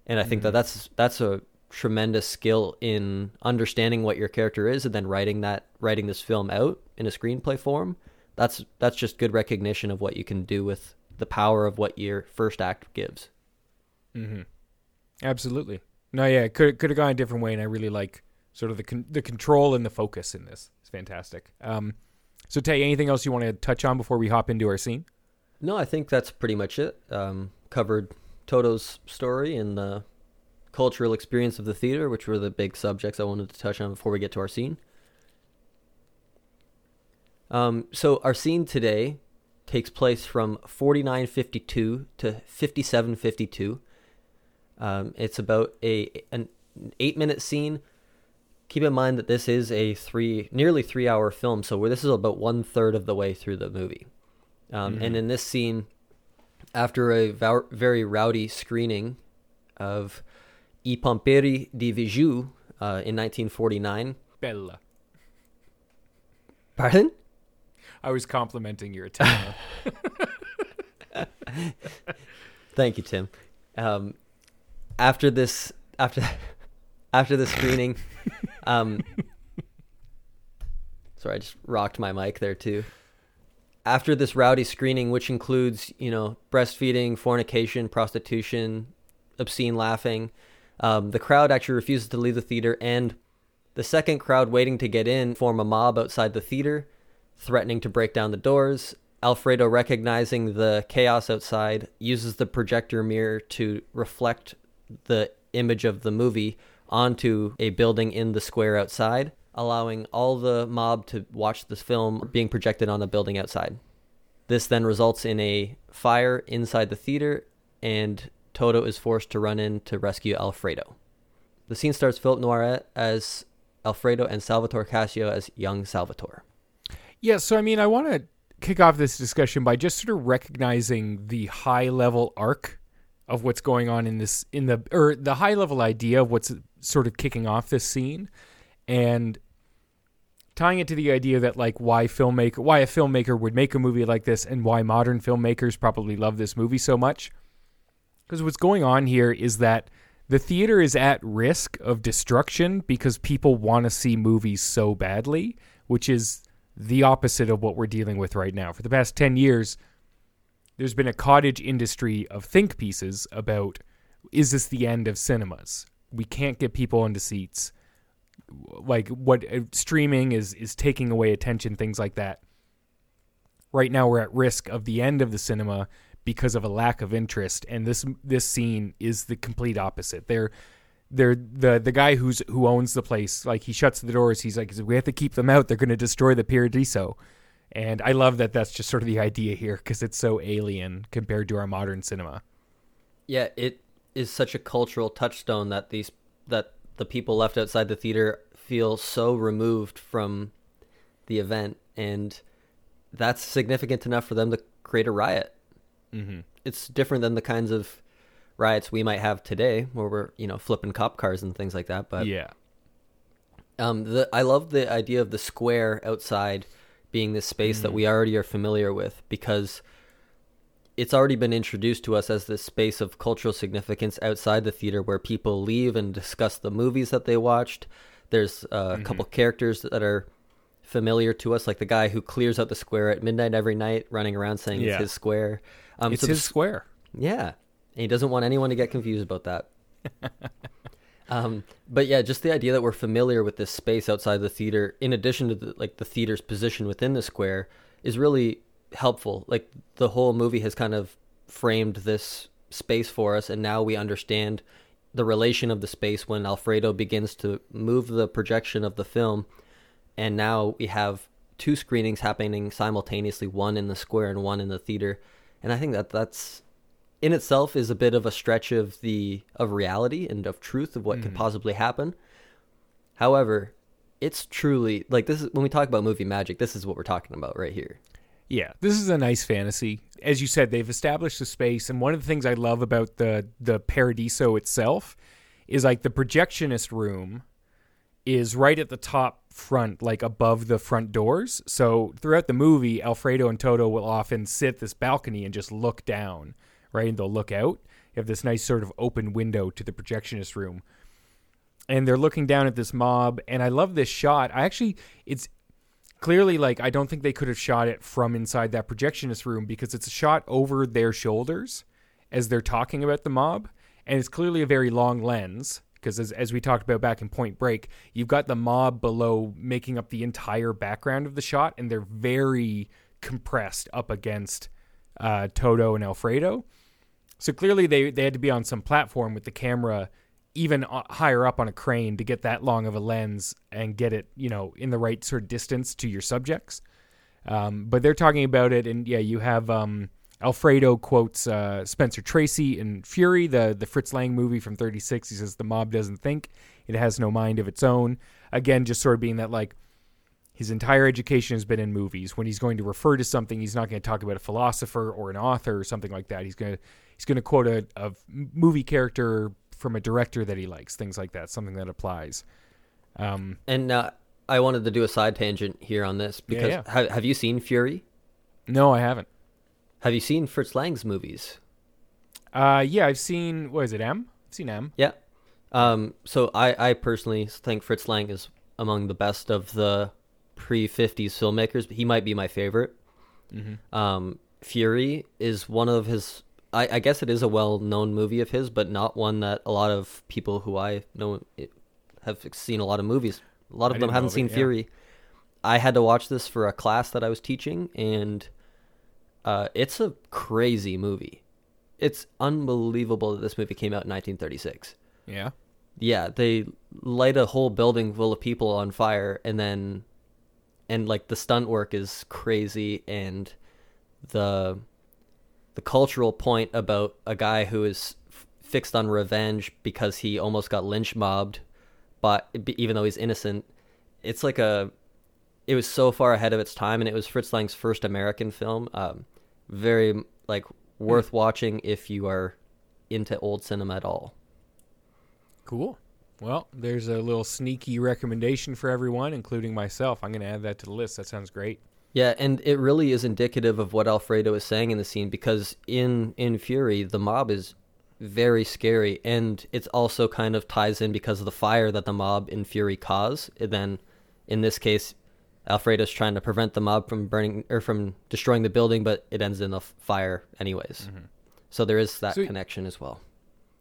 And I think that that's that's a tremendous skill in understanding what your character is and then writing that writing this film out in a screenplay form. That's that's just good recognition of what you can do with the power of what your first act gives. Mm-hmm. Absolutely. No, yeah, could could have gone a different way, and I really like sort of the con- the control and the focus in this. It's fantastic. Um, so, Tay, anything else you want to touch on before we hop into our scene? No, I think that's pretty much it. Um, covered Toto's story and the cultural experience of the theater, which were the big subjects I wanted to touch on before we get to our scene. Um, so our scene today takes place from 4952 to 5752. Um, it's about a an eight minute scene. Keep in mind that this is a three nearly three hour film, so this is about one third of the way through the movie. Um, Mm-hmm. And in this scene, after a very rowdy screening of I Pompieri di Viggiù uh, in 1949. Bella. Pardon? I was complimenting your Italian. *laughs* Thank you, Tim. Um, after this, after *laughs* after the screening, um, sorry, I just rocked my mic there too. After this rowdy screening, which includes you know breastfeeding, fornication, prostitution, obscene laughing, um, the crowd actually refuses to leave the theater, and the second crowd waiting to get in form a mob outside the theater, threatening to break down the doors. Alfredo, recognizing the chaos outside, uses the projector mirror to reflect the image of the movie onto a building in the square outside, allowing all the mob to watch this film being projected on a building outside. This then results in a fire inside the theater, and Toto is forced to run in to rescue Alfredo. The scene stars Philip Noiret as Alfredo and Salvatore Cascio as young Salvatore. yeah, so I mean, I want to kick off this discussion by just sort of recognizing the high level arc of what's going on in this in the or the high level idea of what's sort of kicking off this scene. And tying it to the idea that like why filmmaker why a filmmaker would make a movie like this and why modern filmmakers probably love this movie so much. Because what's going on here is that the theater is at risk of destruction because people want to see movies so badly which is the opposite of what we're dealing with right now. For the past 10 years there's been a cottage industry of think pieces about is this the end of cinemas? We can't get people into seats. Like what uh, streaming is is taking away attention things like that. Right now we're at risk of the end of the cinema because of a lack of interest and this this scene is the complete opposite. They're they're the the guy who's who owns the place like he shuts the doors. He's like we have to keep them out. They're going to destroy the paradiso and i love that that's just sort of the idea here because it's so alien compared to our modern cinema Yeah, it is such a cultural touchstone that these that the people left outside the theater feel so removed from the event, and that's significant enough for them to create a riot. mm-hmm. It's different than the kinds of riots we might have today, where we're you know flipping cop cars and things like that. But yeah um, the I love the idea of the square outside being this space that we already are familiar with because it's already been introduced to us as this space of cultural significance outside the theater where people leave and discuss the movies that they watched. There's uh, a couple characters that are familiar to us, like the guy who clears out the square at midnight every night, running around saying Yeah. it's his square. Um, it's so the his square yeah, and he doesn't want anyone to get confused about that. *laughs* um, but yeah, just the idea that we're familiar with this space outside the theater, in addition to the, like the theater's position within the square, is really helpful. Like the whole movie has kind of framed this space for us, and now we understand the relation of the space when Alfredo begins to move the projection of the film, and now we have two screenings happening simultaneously, one in the square and one in the theater. And I think that that's in itself is a bit of a stretch of the of reality and of truth of what could mm. possibly happen. However, it's truly like this is when we talk about movie magic, this is what we're talking about right here. Yeah, this is a nice fantasy. As you said, they've established a space, and one of the things I love about the the Paradiso itself is like the projectionist room is right at the top front, like above the front doors. So throughout the movie, Alfredo and Toto will often sit this balcony and just look down, right? And they'll look out. You have this nice sort of open window to the projectionist room. And they're looking down at this mob, and I love this shot. I actually it's clearly like I don't think they could have shot it from inside that projectionist room because it's a shot over their shoulders as they're talking about the mob and it's clearly a very long lens because as, as we talked about back in Point Break, you've got the mob below making up the entire background of the shot, and they're very compressed up against uh, Toto and Alfredo. So clearly, they they had to be on some platform with the camera even uh, higher up on a crane to get that long of a lens and get it, you know, in the right sort of distance to your subjects. Um, but they're talking about it, and yeah, you have um, Alfredo quotes uh, Spencer Tracy in Fury, the the Fritz Lang movie from '36. He says the mob doesn't think; it has no mind of its own. Again, just sort of being that like his entire education has been in movies. When he's going to refer to something, he's not going to talk about a philosopher or an author or something like that. He's going to he's going to quote a, a movie character from a director that he likes, things like that. Something that applies. Um, And uh, I wanted to do a side tangent here on this because yeah. ha- have you seen Fury? no, I haven't. Have you seen Fritz Lang's movies? Uh, yeah, I've seen. What is it? M. I've seen M. Yeah. Um, so I, I personally think Fritz Lang is among the best of the pre 50s filmmakers. But he might be my favorite. Um, Fury is one of his. I, I guess it is a well known movie of his, but not one that a lot of people who I know have seen a lot of movies. A lot of I them haven't of it, seen yeah. Fury. I had to watch this for a class that I was teaching, and uh, it's a crazy movie. It's unbelievable that this movie came out in 1936. Yeah. Yeah, they light a whole building full of people on fire, and then, and like the stunt work is crazy, and the the cultural point about a guy who is f- fixed on revenge because he almost got lynch mobbed, but even though he's innocent, it's like a it was so far ahead of its time, and it was Fritz Lang's first American film. Um, very like worth watching if you are into old cinema at all. Cool. Well, there's a little sneaky recommendation for everyone, including myself. I'm going to add that to the list. That sounds great. Yeah, and it really is indicative of what Alfredo is saying in the scene because in in Fury, the mob is very scary, and it also kind of ties in because of the fire that the mob in Fury cause. And then, in this case, Alfredo's trying to prevent the mob from burning or from destroying the building, but it ends in a fire anyways. Mm-hmm. So there is that So- connection as well.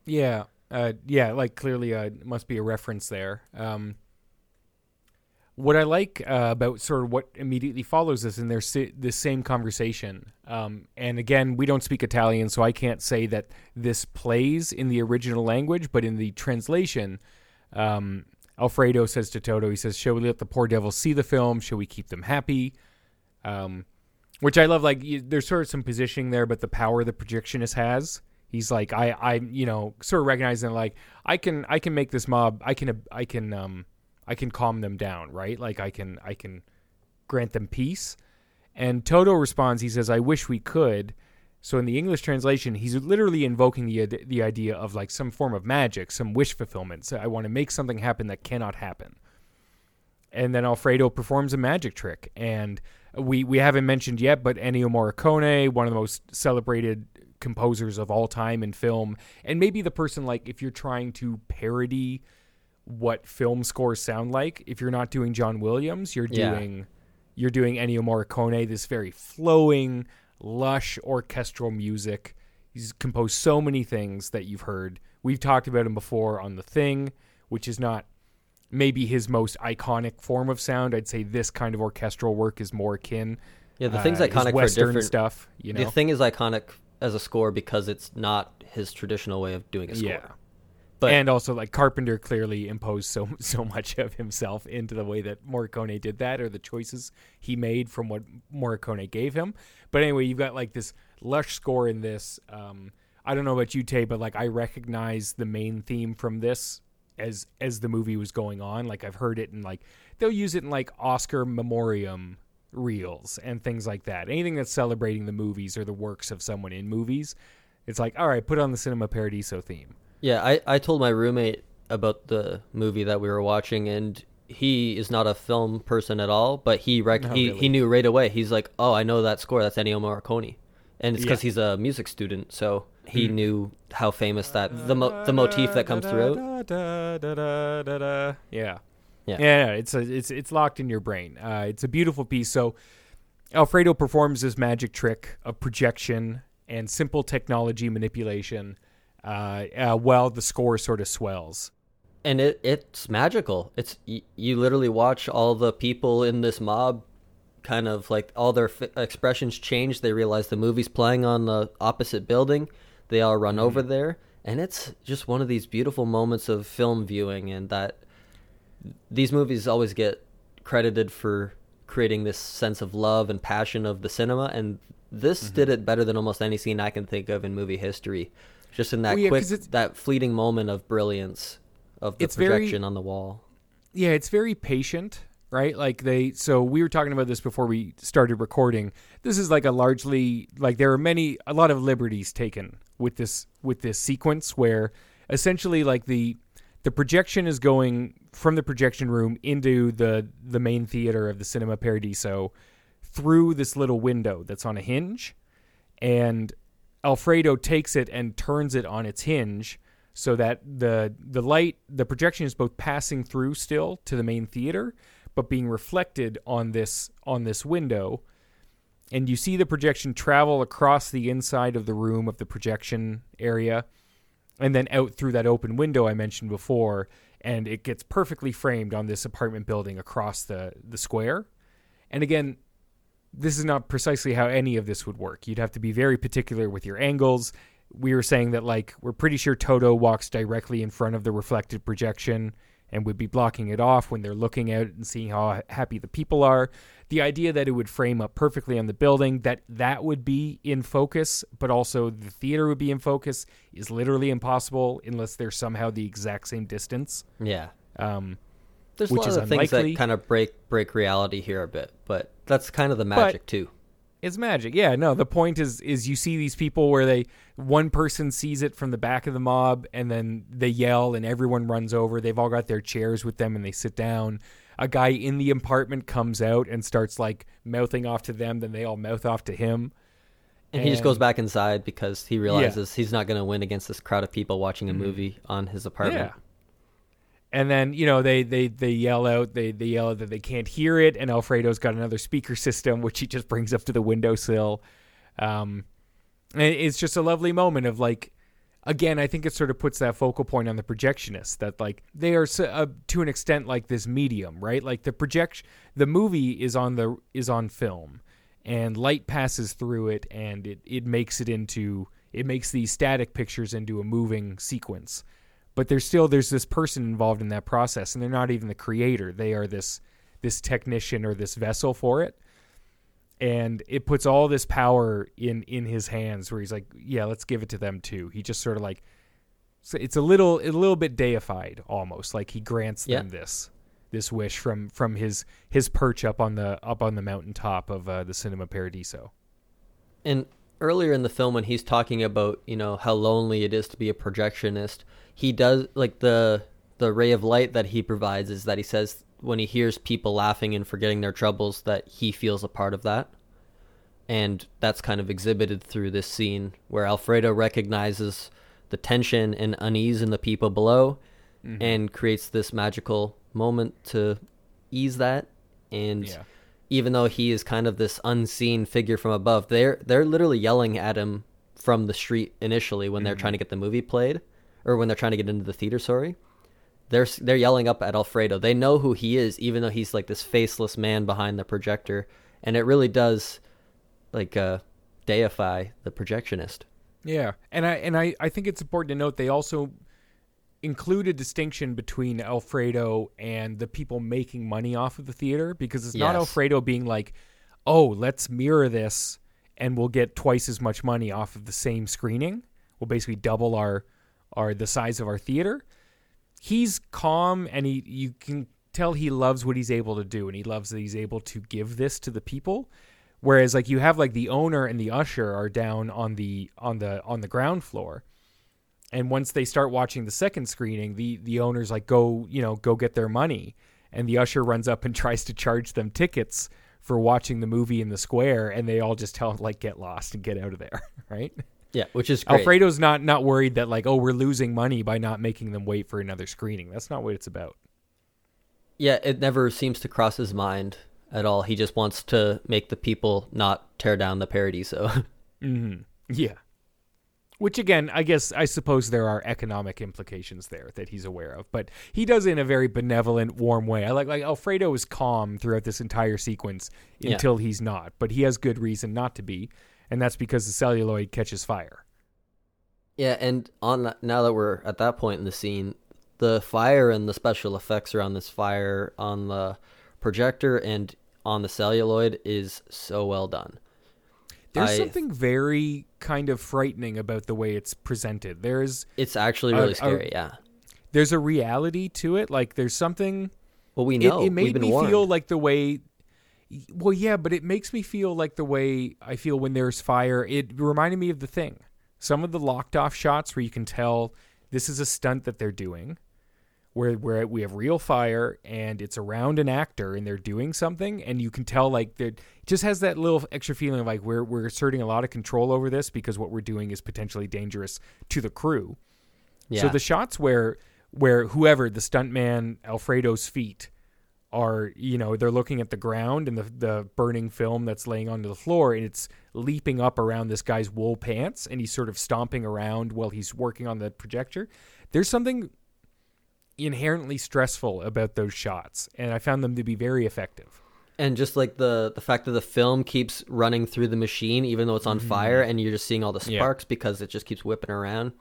Yeah. Uh, yeah, like clearly uh, must be a reference there. Um, what I like uh, about sort of what immediately follows this in their si- this same conversation, um, and again, we don't speak Italian, so I can't say that this plays in the original language, but in the translation, um, Alfredo says to Toto, he says, "Shall we let the poor devils see the film? Shall we keep them happy?" Um, which I love. Like, you, there's sort of some positioning there, but the power the projectionist has. He's like, I, I, you know, sort of recognizing like, I can, I can make this mob, I can, I can, um, I can calm them down, right? Like, I can, I can grant them peace. And Toto responds, he says, I wish we could. So in the English translation, he's literally invoking the the idea of like some form of magic, some wish fulfillment. So I want to make something happen that cannot happen. And then Alfredo performs a magic trick, and we we haven't mentioned yet, but Ennio Morricone, one of the most celebrated composers of all time in film, and maybe the person like if you're trying to parody what film scores sound like, if you're not doing John Williams, you're Yeah. doing you're doing Ennio Morricone, this very flowing, lush orchestral music. He's composed so many things that you've heard. We've talked about him before on The Thing, which is not maybe his most iconic form of sound. I'd say this kind of orchestral work is more akin. Yeah, the thing's uh, iconic for Western different stuff. You know, The thing is iconic as a score because it's not his traditional way of doing a score. Yeah. But and also like Carpenter clearly imposed so *laughs* so much of himself into the way that Morricone did that, or the choices he made from what Morricone gave him. But anyway, you've got like this lush score in this. Um, I don't know about you, Tay, but like I recognize the main theme from this as as the movie was going on. Like I've heard it in like they'll use it in like Oscar memoriam reels and things like that. Anything that's celebrating the movies or the works of someone in movies, it's like all right, put on the Cinema Paradiso theme. Yeah, I, I told my roommate about the movie that we were watching, and he is not a film person at all, but he rec- Oh, he, really? he knew right away. He's like, oh, I know that score. That's Ennio Morricone, and it's because Yeah. he's a music student, so he Hmm. knew how famous that the mo- the motif that comes throughout. Yeah. Yeah. Yeah, it's a, it's it's locked in your brain. Uh, it's a beautiful piece. So Alfredo performs this magic trick of projection and simple technology manipulation uh, uh, while the score sort of swells. and it it's magical. It's you, you literally watch all the people in this mob kind of like all their f- expressions change. They realize the movie's playing on the opposite building. They all run over there, and it's just one of these beautiful moments of film viewing. And that these movies always get credited for creating this sense of love and passion of the cinema, and this mm-hmm. did it better than almost any scene I can think of in movie history. Just in that Well, yeah, quick, that fleeting moment of brilliance of the It's very- projection on the wall. Yeah, it's very patient, right? Like they so we were talking about this before we started recording. This is like a largely like there are many a lot of liberties taken with this with this sequence where essentially like the the projection is going from the projection room into the the main theater of the Cinema Paradiso through this little window that's on a hinge. And Alfredo takes it and turns it on its hinge so that the the light the projection is both passing through still to the main theater but being reflected on this on this window. And you see the projection travel across the inside of the room of the projection area and then out through that open window I mentioned before and it gets perfectly framed on this apartment building across the the square and again this is not precisely how any of this would work. You'd have to be very particular with your angles. We were saying that like we're pretty sure Toto walks directly in front of the reflected projection and would be blocking it off when they're looking out and seeing how happy the people are. The idea that it would frame up perfectly on the building, that that would be in focus, but also the theater would be in focus is literally impossible unless they're somehow the exact same distance. Yeah. Um, There's Which a lot is of things that kind of break break reality here a bit, but that's kind of the magic too. It's magic. Yeah, no, the point is is you see these people where they one person sees it from the back of the mob and then they yell and everyone runs over. They've all got their chairs with them and they sit down. A guy in the apartment comes out and starts like mouthing off to them, then they all mouth off to him. And, he just goes back inside because he realizes he's not going to win against this crowd of people watching a movie on his apartment. Mm-hmm. Yeah. And then, you know, they, they, they yell out, they, they yell out that they can't hear it, and Alfredo's got another speaker system, *laughs* which he just brings up to the windowsill. Um, and it's just a lovely moment of like, again, I think it sort of puts that focal point on the projectionist that like they are uh, to an extent like this medium, right? Like the project, the movie is on the is on film, and light passes through it, and it it makes it into it makes these static pictures into a moving sequence but there's still there's this person involved in that process and they're not even the creator. They are this this technician or this vessel for it. And it puts all this power in in his hands where he's like yeah let's give it to them too. He just sort of like so it's a little a little bit deified almost like he grants them Yeah. this this wish from from his his perch up on the up on the mountaintop of uh, the cinema paradiso. And earlier in the film, when he's talking about you know how lonely it is to be a projectionist, he does like the the ray of light that he provides is that he says when he hears people laughing and forgetting their troubles that he feels a part of that. And that's kind of exhibited through this scene where Alfredo recognizes the tension and unease in the people below mm-hmm. and creates this magical moment to ease that. And Yeah. even though he is kind of this unseen figure from above, they're they're literally yelling at him from the street initially when they're mm-hmm. trying to get the movie played, or when they're trying to get into the theater. Sorry, they're they're yelling up at Alfredo. They know who he is, even though he's like this faceless man behind the projector, and it really does like uh, deify the projectionist. Yeah, and I and I, I think it's important to note they also include a distinction between Alfredo and the people making money off of the theater because it's not Alfredo being like, "Oh, let's mirror this and we'll get twice as much money off of the same screening. We'll basically double our our the size of our theater." He's calm and he you can tell he loves what he's able to do and he loves that he's able to give this to the people. Whereas like you have like the owner and the usher are down on the on the on the ground floor. And once they start watching the second screening the the owners like go you know go get their money. And the usher runs up and *laughs* tries to charge them tickets for watching the movie in the square. And they all just tell him like get lost and get out of there *laughs* right Yeah, which is great. alfredo's not not worried that like oh we're losing money by not making them wait for another screening that's not what it's about Yeah, it never seems to cross his mind at all. He just wants to make the people not tear down the parody. So *laughs* hmm yeah Which again, I guess I suppose there are economic implications there that he's aware of, but he does it in a very benevolent, warm way. I like like Alfredo is calm throughout this entire sequence Yeah. until he's not, but he has good reason not to be, and that's because the celluloid catches fire. Yeah, and on that, now that we're at that point in the scene, the fire and the special effects around this fire on the projector and on the celluloid is so well done. There's I- something very kind of frightening about the way it's presented. There's It's actually really uh, scary. yeah. there's a reality to it. Like there's something Well, we it, know. it We've made me warned. feel like the way well yeah but it makes me feel like the way i feel when there's fire it reminded me of the thing some of the locked off shots where you can tell this is a stunt that they're doing where where we have real fire and it's around an actor and they're doing something and you can tell like that it just has that little extra feeling of like we're we're asserting a lot of control over this because what we're doing is potentially dangerous to the crew yeah. so the shots where where whoever the stuntman Alfredo's feet are, you know, they're looking at the ground and the the burning film that's laying onto the floor and it's leaping up around this guy's wool pants and he's sort of stomping around while he's working on the projector. There's something inherently stressful about those shots and I found them to be very effective. and just like the the fact that the film keeps running through the machine even though it's on fire and you're just seeing all the Mm-hmm. Yeah. sparks because it just keeps whipping around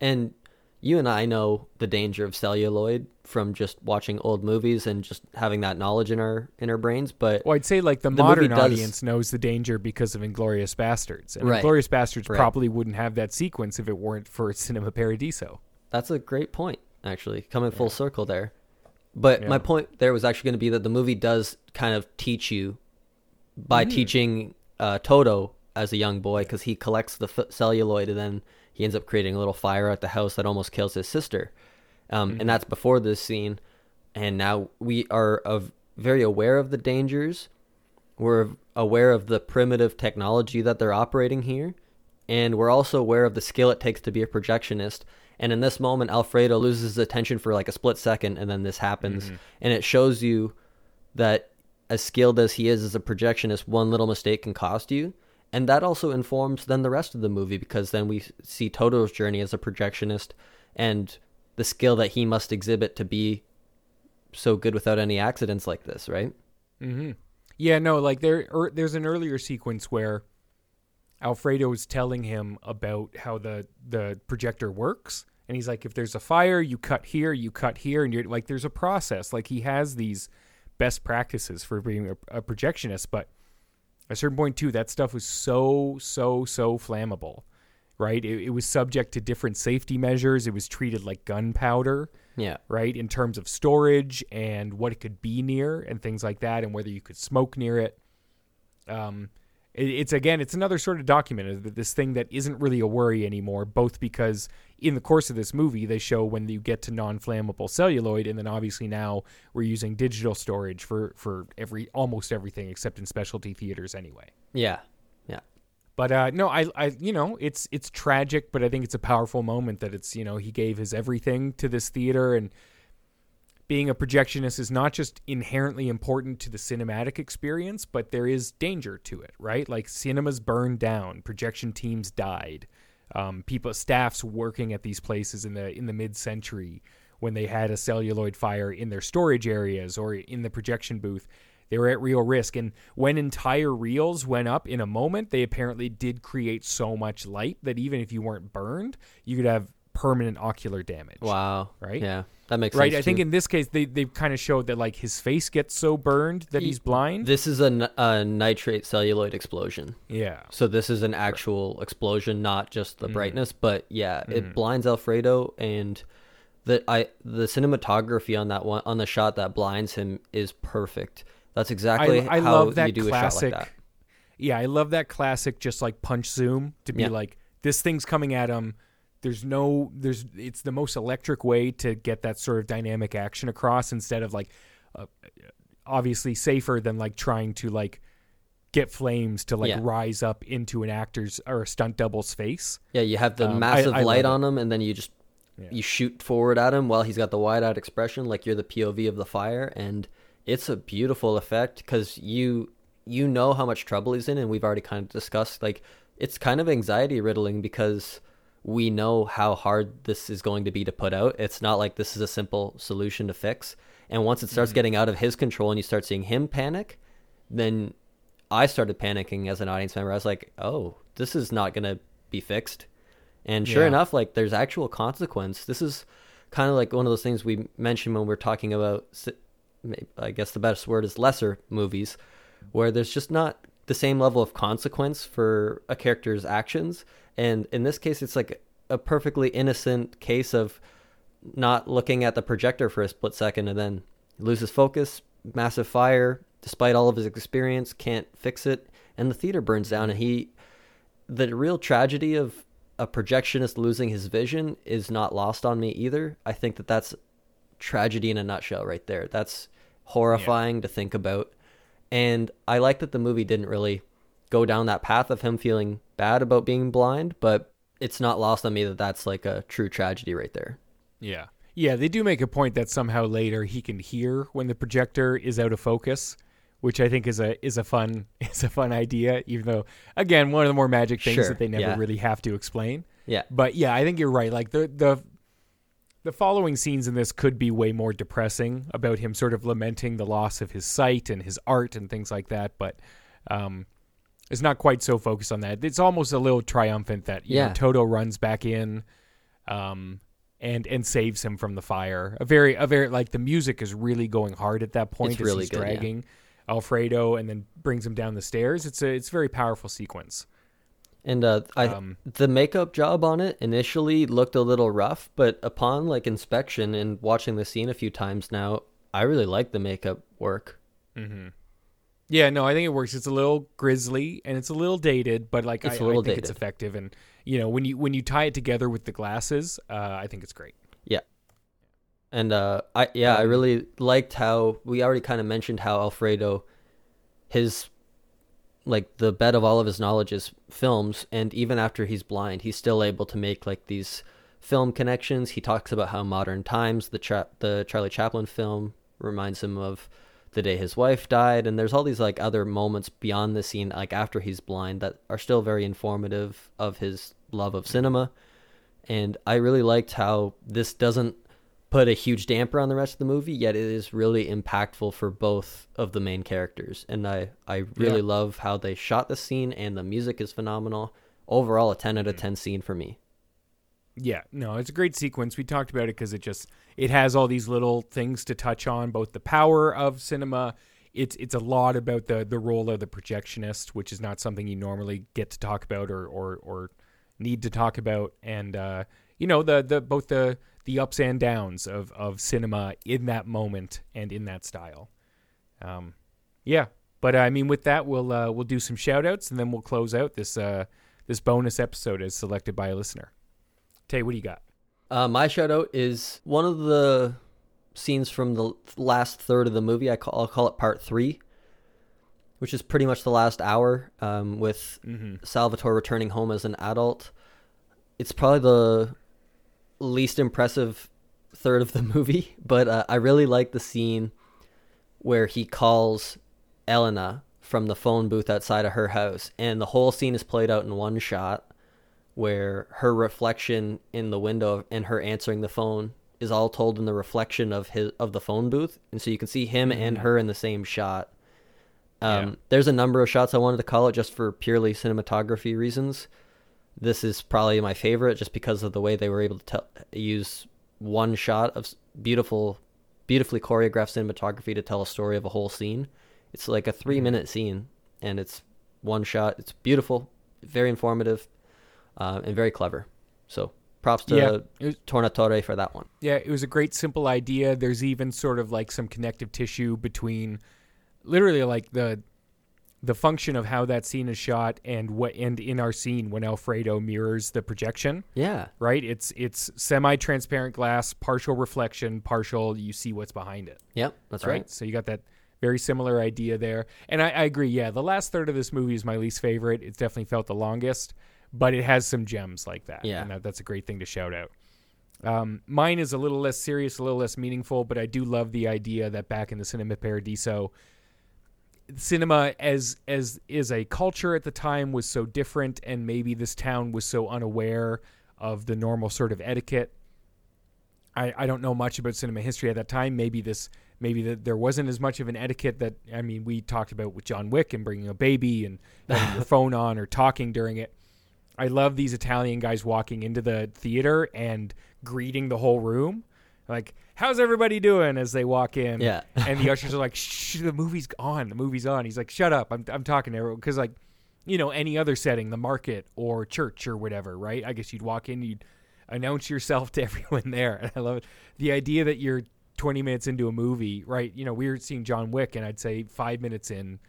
and you and i know the danger of celluloid from just watching old movies and just having that knowledge in our in our brains but Well, I'd say like the, The modern does- audience knows the danger because of Inglourious Basterds. And Right. Inglourious Basterds Right. probably wouldn't have that sequence if it weren't for Cinema Paradiso. that's a great point actually coming full circle there but my point there was actually going to be that the movie does kind of teach you by Mm. teaching uh, toto as a young boy because he collects the f- celluloid and then he ends up creating a little fire at the house that almost kills his sister. Um, Mm-hmm. and that's before this scene. And now we are of very aware of the dangers. We're aware of the primitive technology that they're operating here. And we're also aware of the skill it takes to be a projectionist. And in this moment alfredo loses his attention for like a split second and then this happens. And it shows you that as skilled as he is as a projectionist one little mistake can cost you and that also informs then the rest of the movie because then we see toto's journey as a projectionist and the skill that he must exhibit to be so good without any accidents like this right Mm-hmm. Yeah, no, like there, er, there's an earlier sequence where Alfredo is telling him about how the the projector works, and he's like, if there's a fire, you cut here, you cut here, and you're like, there's a process. Like he has these best practices for being a, a projectionist, but at a certain point too, that stuff was so so so flammable, right? It, it was subject to different safety measures. It was treated like gunpowder yeah right? In terms of storage and what it could be near and things like that, and whether you could smoke near it. Um, it, it's again, it's another sort of document this thing that isn't really a worry anymore. Both because in the course of this movie, they show when you get to non-flammable celluloid, and then obviously now we're using digital storage for for every almost everything except in specialty theaters anyway. yeah yeah But uh, no, I, I, you know, it's it's tragic, but I think it's a powerful moment that it's, you know, he gave his everything to this theater, and being a projectionist is not just inherently important to the cinematic experience, but there is danger to it, right? Like cinemas burned down, projection teams died, um, people, staffs working at these places in the in the mid century when they had a celluloid fire in their storage areas or in the projection booth they were at real risk. And when entire reels went up in a moment, they apparently did create so much light that even if you weren't burned, you could have permanent ocular damage. wow Right? yeah that makes Right. sense I think in this case, they, they kind of showed that like his face gets so burned that he's blind. This is a nitrate celluloid explosion. yeah. So this is an actual explosion, not just the mm. brightness. But yeah, it mm. blinds Alfredo, and the I the cinematography on that one on the shot that blinds him is perfect. That's exactly I how love that you do classic- a shot like that. Yeah. I love that classic, just like punch zoom to be Yeah. like, this thing's coming at him. There's no, there's, it's the most electric way to get that sort of dynamic action across instead of like, uh, obviously safer than like trying to like get flames to like Yeah. rise up into an actor's or a stunt double's face. Yeah, you have the Um, massive I light on him, and then you just Yeah. you shoot forward at him while he's got the wide-eyed expression, like you're the POV of the fire, and it's a beautiful effect because you you know how much trouble he's in, and we've already kind of discussed like it's kind of anxiety riddling because we know how hard this is going to be to put out. It's not like this is a simple solution to fix. And once it starts mm-hmm. getting out of his control and you start seeing him panic, then I started panicking as an audience member. I was like, "Oh, this is not going to be fixed." And sure yeah. enough, like there's actual consequence. This is kind of like one of those things we mentioned when we are talking about I guess the best word is lesser movies where there's just not the same level of consequence for a character's actions. And in this case, it's like a perfectly innocent case of not looking at the projector for a split second and then loses focus, massive fire, despite all of his experience, can't fix it, and the theater burns down. And he, the real tragedy of a projectionist losing his vision is not lost on me either. I think that that's tragedy in a nutshell right there. That's horrifying yeah. to think about. And I like that the movie didn't really go down that path of him feeling bad about being blind, but it's not lost on me that that's like a true tragedy right there. Yeah. Yeah, they do make a point that somehow later he can hear when the projector is out of focus, which I think is a is a fun *laughs* is a fun idea, even though again, one of the more magic things sure, that they never yeah. really have to explain. Yeah. But yeah, I think you're right. Like the the the following scenes in this could be way more depressing about him sort of lamenting the loss of his sight and his art and things like that, but um, it's not quite so focused on that. It's almost a little triumphant that yeah. Know, Toto runs back in um, and and saves him from the fire. A very a very like the music is really going hard at that point it's as really he's good, dragging yeah. Alfredo and then brings him down the stairs. It's a it's a very powerful sequence. And uh, I um, the makeup job on it initially looked a little rough, but upon like inspection and watching the scene a few times now, I really like the makeup work. Mm-hmm. Yeah, no, I think it works. It's a little grisly and it's a little dated, but like it's I, a little I think dated. it's effective. And you know, when you when you tie it together with the glasses, uh, I think it's great. Yeah, and uh, I yeah, I um, really liked how we already kind of mentioned how Alfredo, his like the bed of all of his knowledge is films and even after he's blind he's still able to make like these film connections he talks about how modern times the Cha- the charlie chaplin film reminds him of the day his wife died and there's all these like other moments beyond the scene like after he's blind that are still very informative of his love of cinema and i really liked how this doesn't put a huge damper on the rest of the movie, yet it is really impactful for both of the main characters. And I, I really yeah. love how they shot the scene and the music is phenomenal. Overall, a 10 out of mm. 10 scene for me. Yeah, no, it's a great sequence. We talked about it because it just it has all these little things to touch on, both the power of cinema. It's it's a lot about the the role of the projectionist, which is not something you normally get to talk about or or, or need to talk about, and uh, you know the the both the the ups and downs of of cinema in that moment and in that style. Um, yeah, but I mean, with that, we'll uh, we'll do some shout outs and then we'll close out this uh, this bonus episode as selected by a listener. Tay, what do you got? Uh, my shout out is one of the scenes from the last third of the movie. I call I'll call it part three, which is pretty much the last hour um, with mm-hmm. Salvatore returning home as an adult. It's probably the least impressive third of the *laughs* movie, but uh, I really like the scene where he calls Elena from the phone booth outside of her house, and the whole scene is played out in one shot, where her reflection in the window and her answering the phone is all told in the reflection of his of the phone booth, and so you can see him mm-hmm. and her in the same shot. Um, yeah. There's a number of shots I wanted to call it just for purely cinematography reasons. This is probably my favorite just because of the way they were able to tell, use one shot of beautiful, beautifully choreographed cinematography to tell a story of a whole scene. It's like a three mm-hmm. minute scene and it's one shot. It's beautiful, very informative, uh, and very clever. So props to yeah, Tornatore for that one. Yeah, it was a great simple idea. There's even sort of like some connective tissue between literally like the the function of how that scene is shot and what and in our scene when Alfredo mirrors the projection. Yeah. Right? It's it's semi-transparent glass, partial reflection, partial you see what's behind it. Yep, that's right. right. So you got that very similar idea there. And I, I, agree, yeah, the last third of this movie is my least favorite. It's definitely felt the longest, but it has some gems like that. Yeah. And that, that's a great thing to shout out. Um, mine is a little less serious, a little less meaningful, but I do love the idea that back in the Cinema Paradiso, cinema as as is a culture at the time was so different and maybe this town was so unaware of the normal sort of etiquette. I, I don't know much about cinema history at that time. Maybe this maybe that there wasn't as much of an etiquette that I mean we talked about with John Wick and bringing a baby and having your *laughs* phone on or talking during it. I love these Italian guys walking into the theater and greeting the whole room. Like, how's everybody doing as they walk in? Yeah. *laughs* and the ushers are like, shh, the movie's on. The movie's on. He's like, shut up. I'm, I'm talking to everyone. Because, like, you know, any other setting, the market or church or whatever, right? I guess you'd walk in, you'd announce yourself *laughs* to everyone there. And I love it. The idea that you're 20 minutes into a movie, right? You know, we were seeing John Wick, and I'd say five minutes in,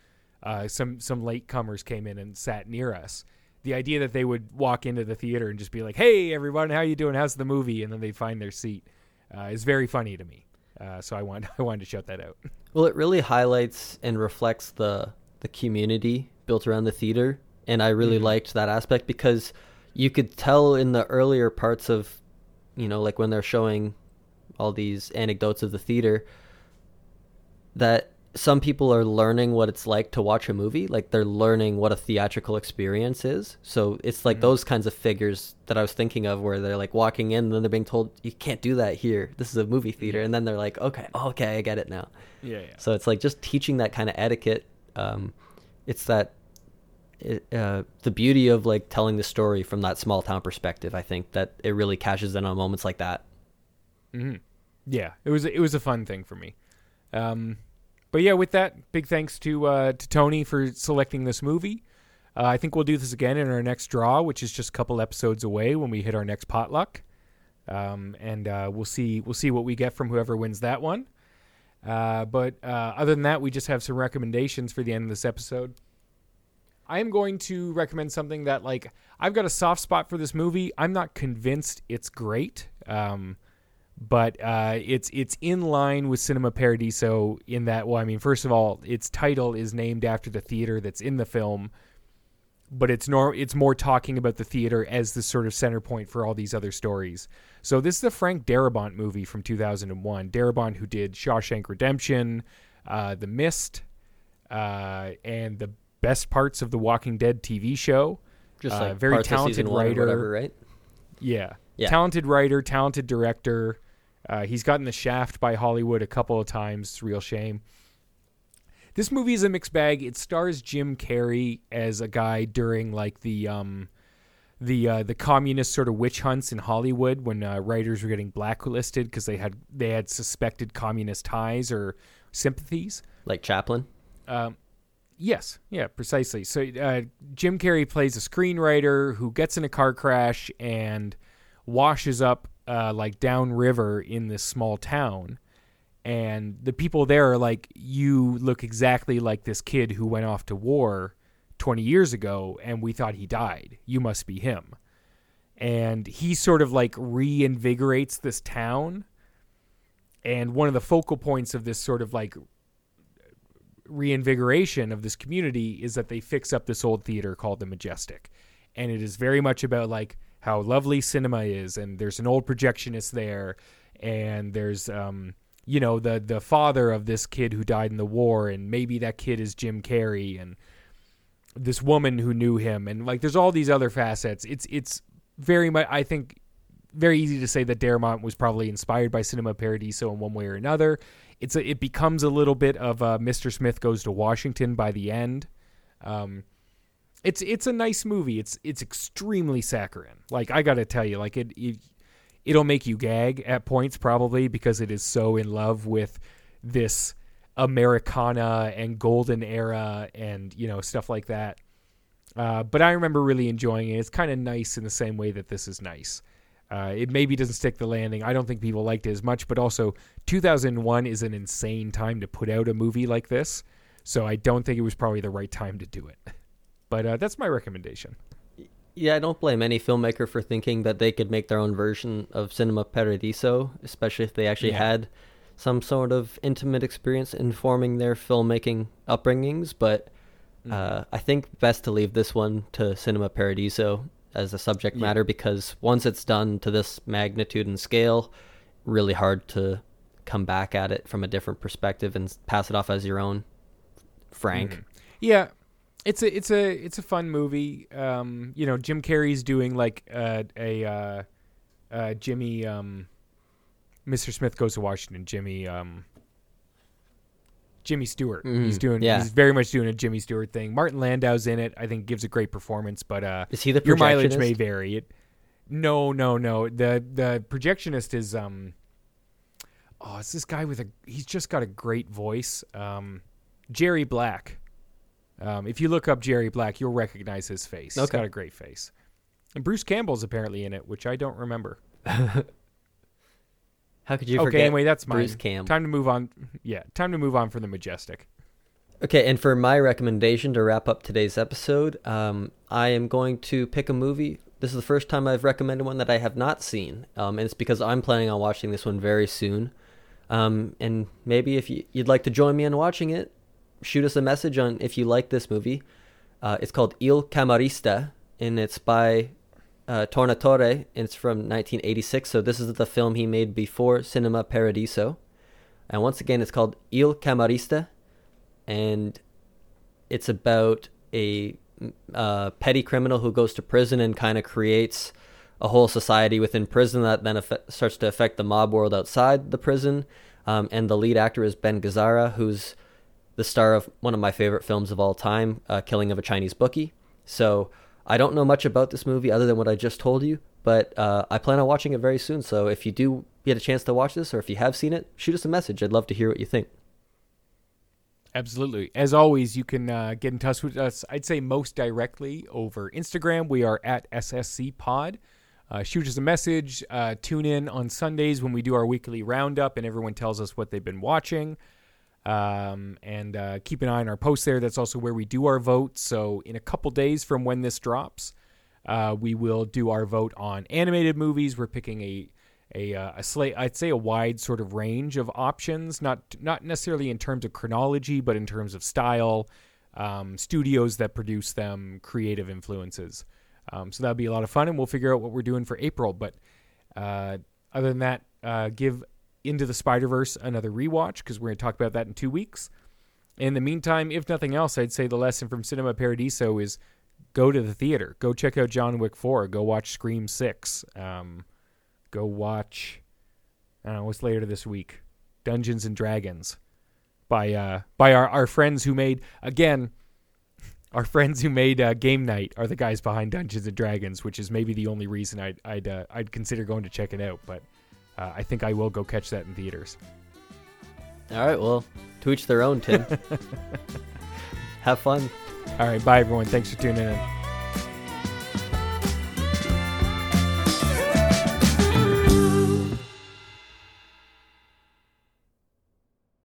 uh, some some latecomers came in and sat near us. The idea that they would walk into the theater and just be like, "Hey, everyone, how are you doing? How's the movie?" and then they find their seat uh, is very funny to me. Uh, so I want *laughs* I wanted to shout that out. Well, it really highlights and reflects the the community built around the theater, and I really Mhm. liked that aspect because you could tell in the earlier parts of, you know, like when they're showing all these anecdotes of the theater, that some people are learning what it's like to watch a movie like they're learning what a theatrical experience is so it's like Mhm. those kinds of figures that i was thinking of where they're like walking in and then they're being told you can't do that here this is a movie theater Yeah. and then they're like okay okay i get it now Yeah, yeah. so it's like just teaching that kind of etiquette um, it's that it, uh, the beauty of like telling the story from that small town perspective i think that it really cashes in on moments like that hmm Yeah, it was it was a fun thing for me. Um, but yeah, with that, big thanks to uh, to Tony for selecting this movie. Uh, I think we'll do this again in our next draw, which is just a couple episodes away when we hit our next potluck. Um, and uh, we'll see we'll see what we get from whoever wins that one. Uh, but uh, other than that, we just have some recommendations for the end of this episode. I am going to recommend something that like I've got a soft spot for this movie. I'm not convinced it's great. Um, but uh, it's it's in line with Cinema Paradiso in that. Well, I mean, first of all, its title is named after the theater that's in the film, but it's nor it's more talking about the theater as the sort of center point for all these other stories. So this is the Frank Darabont movie from 2001. Darabont, who did Shawshank Redemption, uh, The Mist, uh, and the best parts of the Walking Dead TV show. just Uh, like very talented season one or writer. whatever right Yeah. Yeah. Talented writer, talented director. Uh, he's gotten the shaft by Hollywood a couple of times. It's a real shame. This movie is a mixed bag. It stars Jim Carrey as a guy during like the um, the uh, the communist sort of witch hunts in Hollywood when uh, writers were getting blacklisted because they had they had suspected communist ties or sympathies. like chaplin Um, yes, yeah, precisely. So uh, Jim Carrey plays a screenwriter who gets in a car crash and washes up uh, like downriver in this small town. And the people there are like, you look exactly like this kid who went off to war 20 years ago, and we thought he died. You must be him. And he sort of like reinvigorates this town. And one of the focal points of this sort of like reinvigoration of this community is that they fix up this old theater called the Majestic. And it is very much about like how lovely cinema is and there's an old projectionist there and there's um you know the the father of this kid who died in the war and maybe that kid is Jim Carrey and this woman who knew him and like there's all these other facets. It's it's very much I think very easy to say that Darabont was probably inspired by Cinema Paradiso in one way or another. It's a, it becomes a little bit of uh, Mr. Smith goes to Washington by the end. Um, it's it's a nice movie. It's it's extremely saccharine. Like I got to tell you, like it, it it'll make you gag at points probably because it is so in love with this Americana and golden era and you know stuff like that. Uh, but I remember really enjoying it. It's kind of nice in the same way that this is nice. Uh, it maybe doesn't stick the landing. I don't think people liked it as much, but also 2001 is an insane time to put out a movie like this. So I don't think it was probably the right time to do it. *laughs* But uh, that's my recommendation. Yeah, I don't blame any filmmaker for thinking that they could make their own version of Cinema Paradiso, especially if they actually Yeah. had some sort of intimate experience informing their filmmaking upbringings. But Mm-hmm. uh, I think best to leave this one to Cinema Paradiso as a subject Yeah. matter because once it's done to this magnitude and scale, really hard to come back at it from a different perspective and pass it off as your own. Frank. Mhm. Yeah, it's a it's a it's a fun movie. Um, you know, Jim Carrey's doing like uh, a uh, uh, Jimmy. Um, Mr. Smith goes to Washington. Jimmy. Um, Jimmy Stewart. Mhm, He's doing. yeah. He's very much doing a Jimmy Stewart thing. Martin Landau's in it. I think gives a great performance, but uh, Is he the your mileage may vary. It. No, no, no. The the projectionist is um. Oh, it's this guy with a. He's just got a great voice. Um, Gerry Black. Um, if you look up Gerry Black, you'll recognize his face. He's Okay. got a great face. And Bruce Campbell's apparently in it, which I don't remember. *laughs* How could you okay, forget? anyway, that's mine. Bruce Campbell? Time to move on. Yeah, time to move on from the majestic. Okay, and for my recommendation to wrap up today's episode, um, I am going to pick a movie. This is the first time I've recommended one that I have not seen, um, and it's because I'm planning on watching this one very soon. Um, and maybe if you'd like to join me in watching it, shoot us a message on if you like this movie. Uh, it's called Il Camorrista, and it's by uh, Tornatore, and it's from 1986. So this is the film he made before Cinema Paradiso. And once again, it's called Il Camorrista, and it's about a uh, petty criminal who goes to prison and kind of creates a whole society within prison that then starts to affect the mob world outside the prison. Um, and the lead actor is Ben Gazzara, who's the star of one of my favorite films of all time, uh, Killing of a Chinese Bookie. So I don't know much about this movie other than what I just told you, but uh, I plan on watching it very soon. So if you do get a chance to watch this, or if you have seen it, shoot us a message. I'd love to hear what you think. Absolutely. As always, you can uh, get in touch with us, I'd say most directly over Instagram. We are at SSC Pod. Uh, shoot us a message. Uh, tune in on Sundays when we do our weekly roundup and everyone tells us what they've been watching. Um, and uh, keep an eye on our post there. That's also where we do our vote. So, in a couple days from when this drops, uh, we will do our vote on animated movies. We're picking a a, uh, a slate. I'd say a wide sort of range of options, not not necessarily in terms of chronology, but in terms of style, um, studios that produce them, creative influences. Um, so that'll be a lot of fun, and we'll figure out what we're doing for April. But uh, other than that, uh, give Into the Spider Verse another rewatch because we're going to talk about that in two weeks. In the meantime, if nothing else, I'd say the lesson from Cinema Paradiso is go to the theater, go check out John Wick Four, go watch Scream Six. Um, go watch I don't know what's later this week. Dungeons and Dragons by uh by our, our friends who made again *laughs* our friends who made uh, Game Night are the guys behind Dungeons and Dragons, which is maybe the only reason I'd I'd uh, I'd consider going to check it out. But uh, I think I will go catch that in theaters. All right, well, to each their own, Tim. *laughs* Have fun. All right, bye everyone. Thanks for tuning in.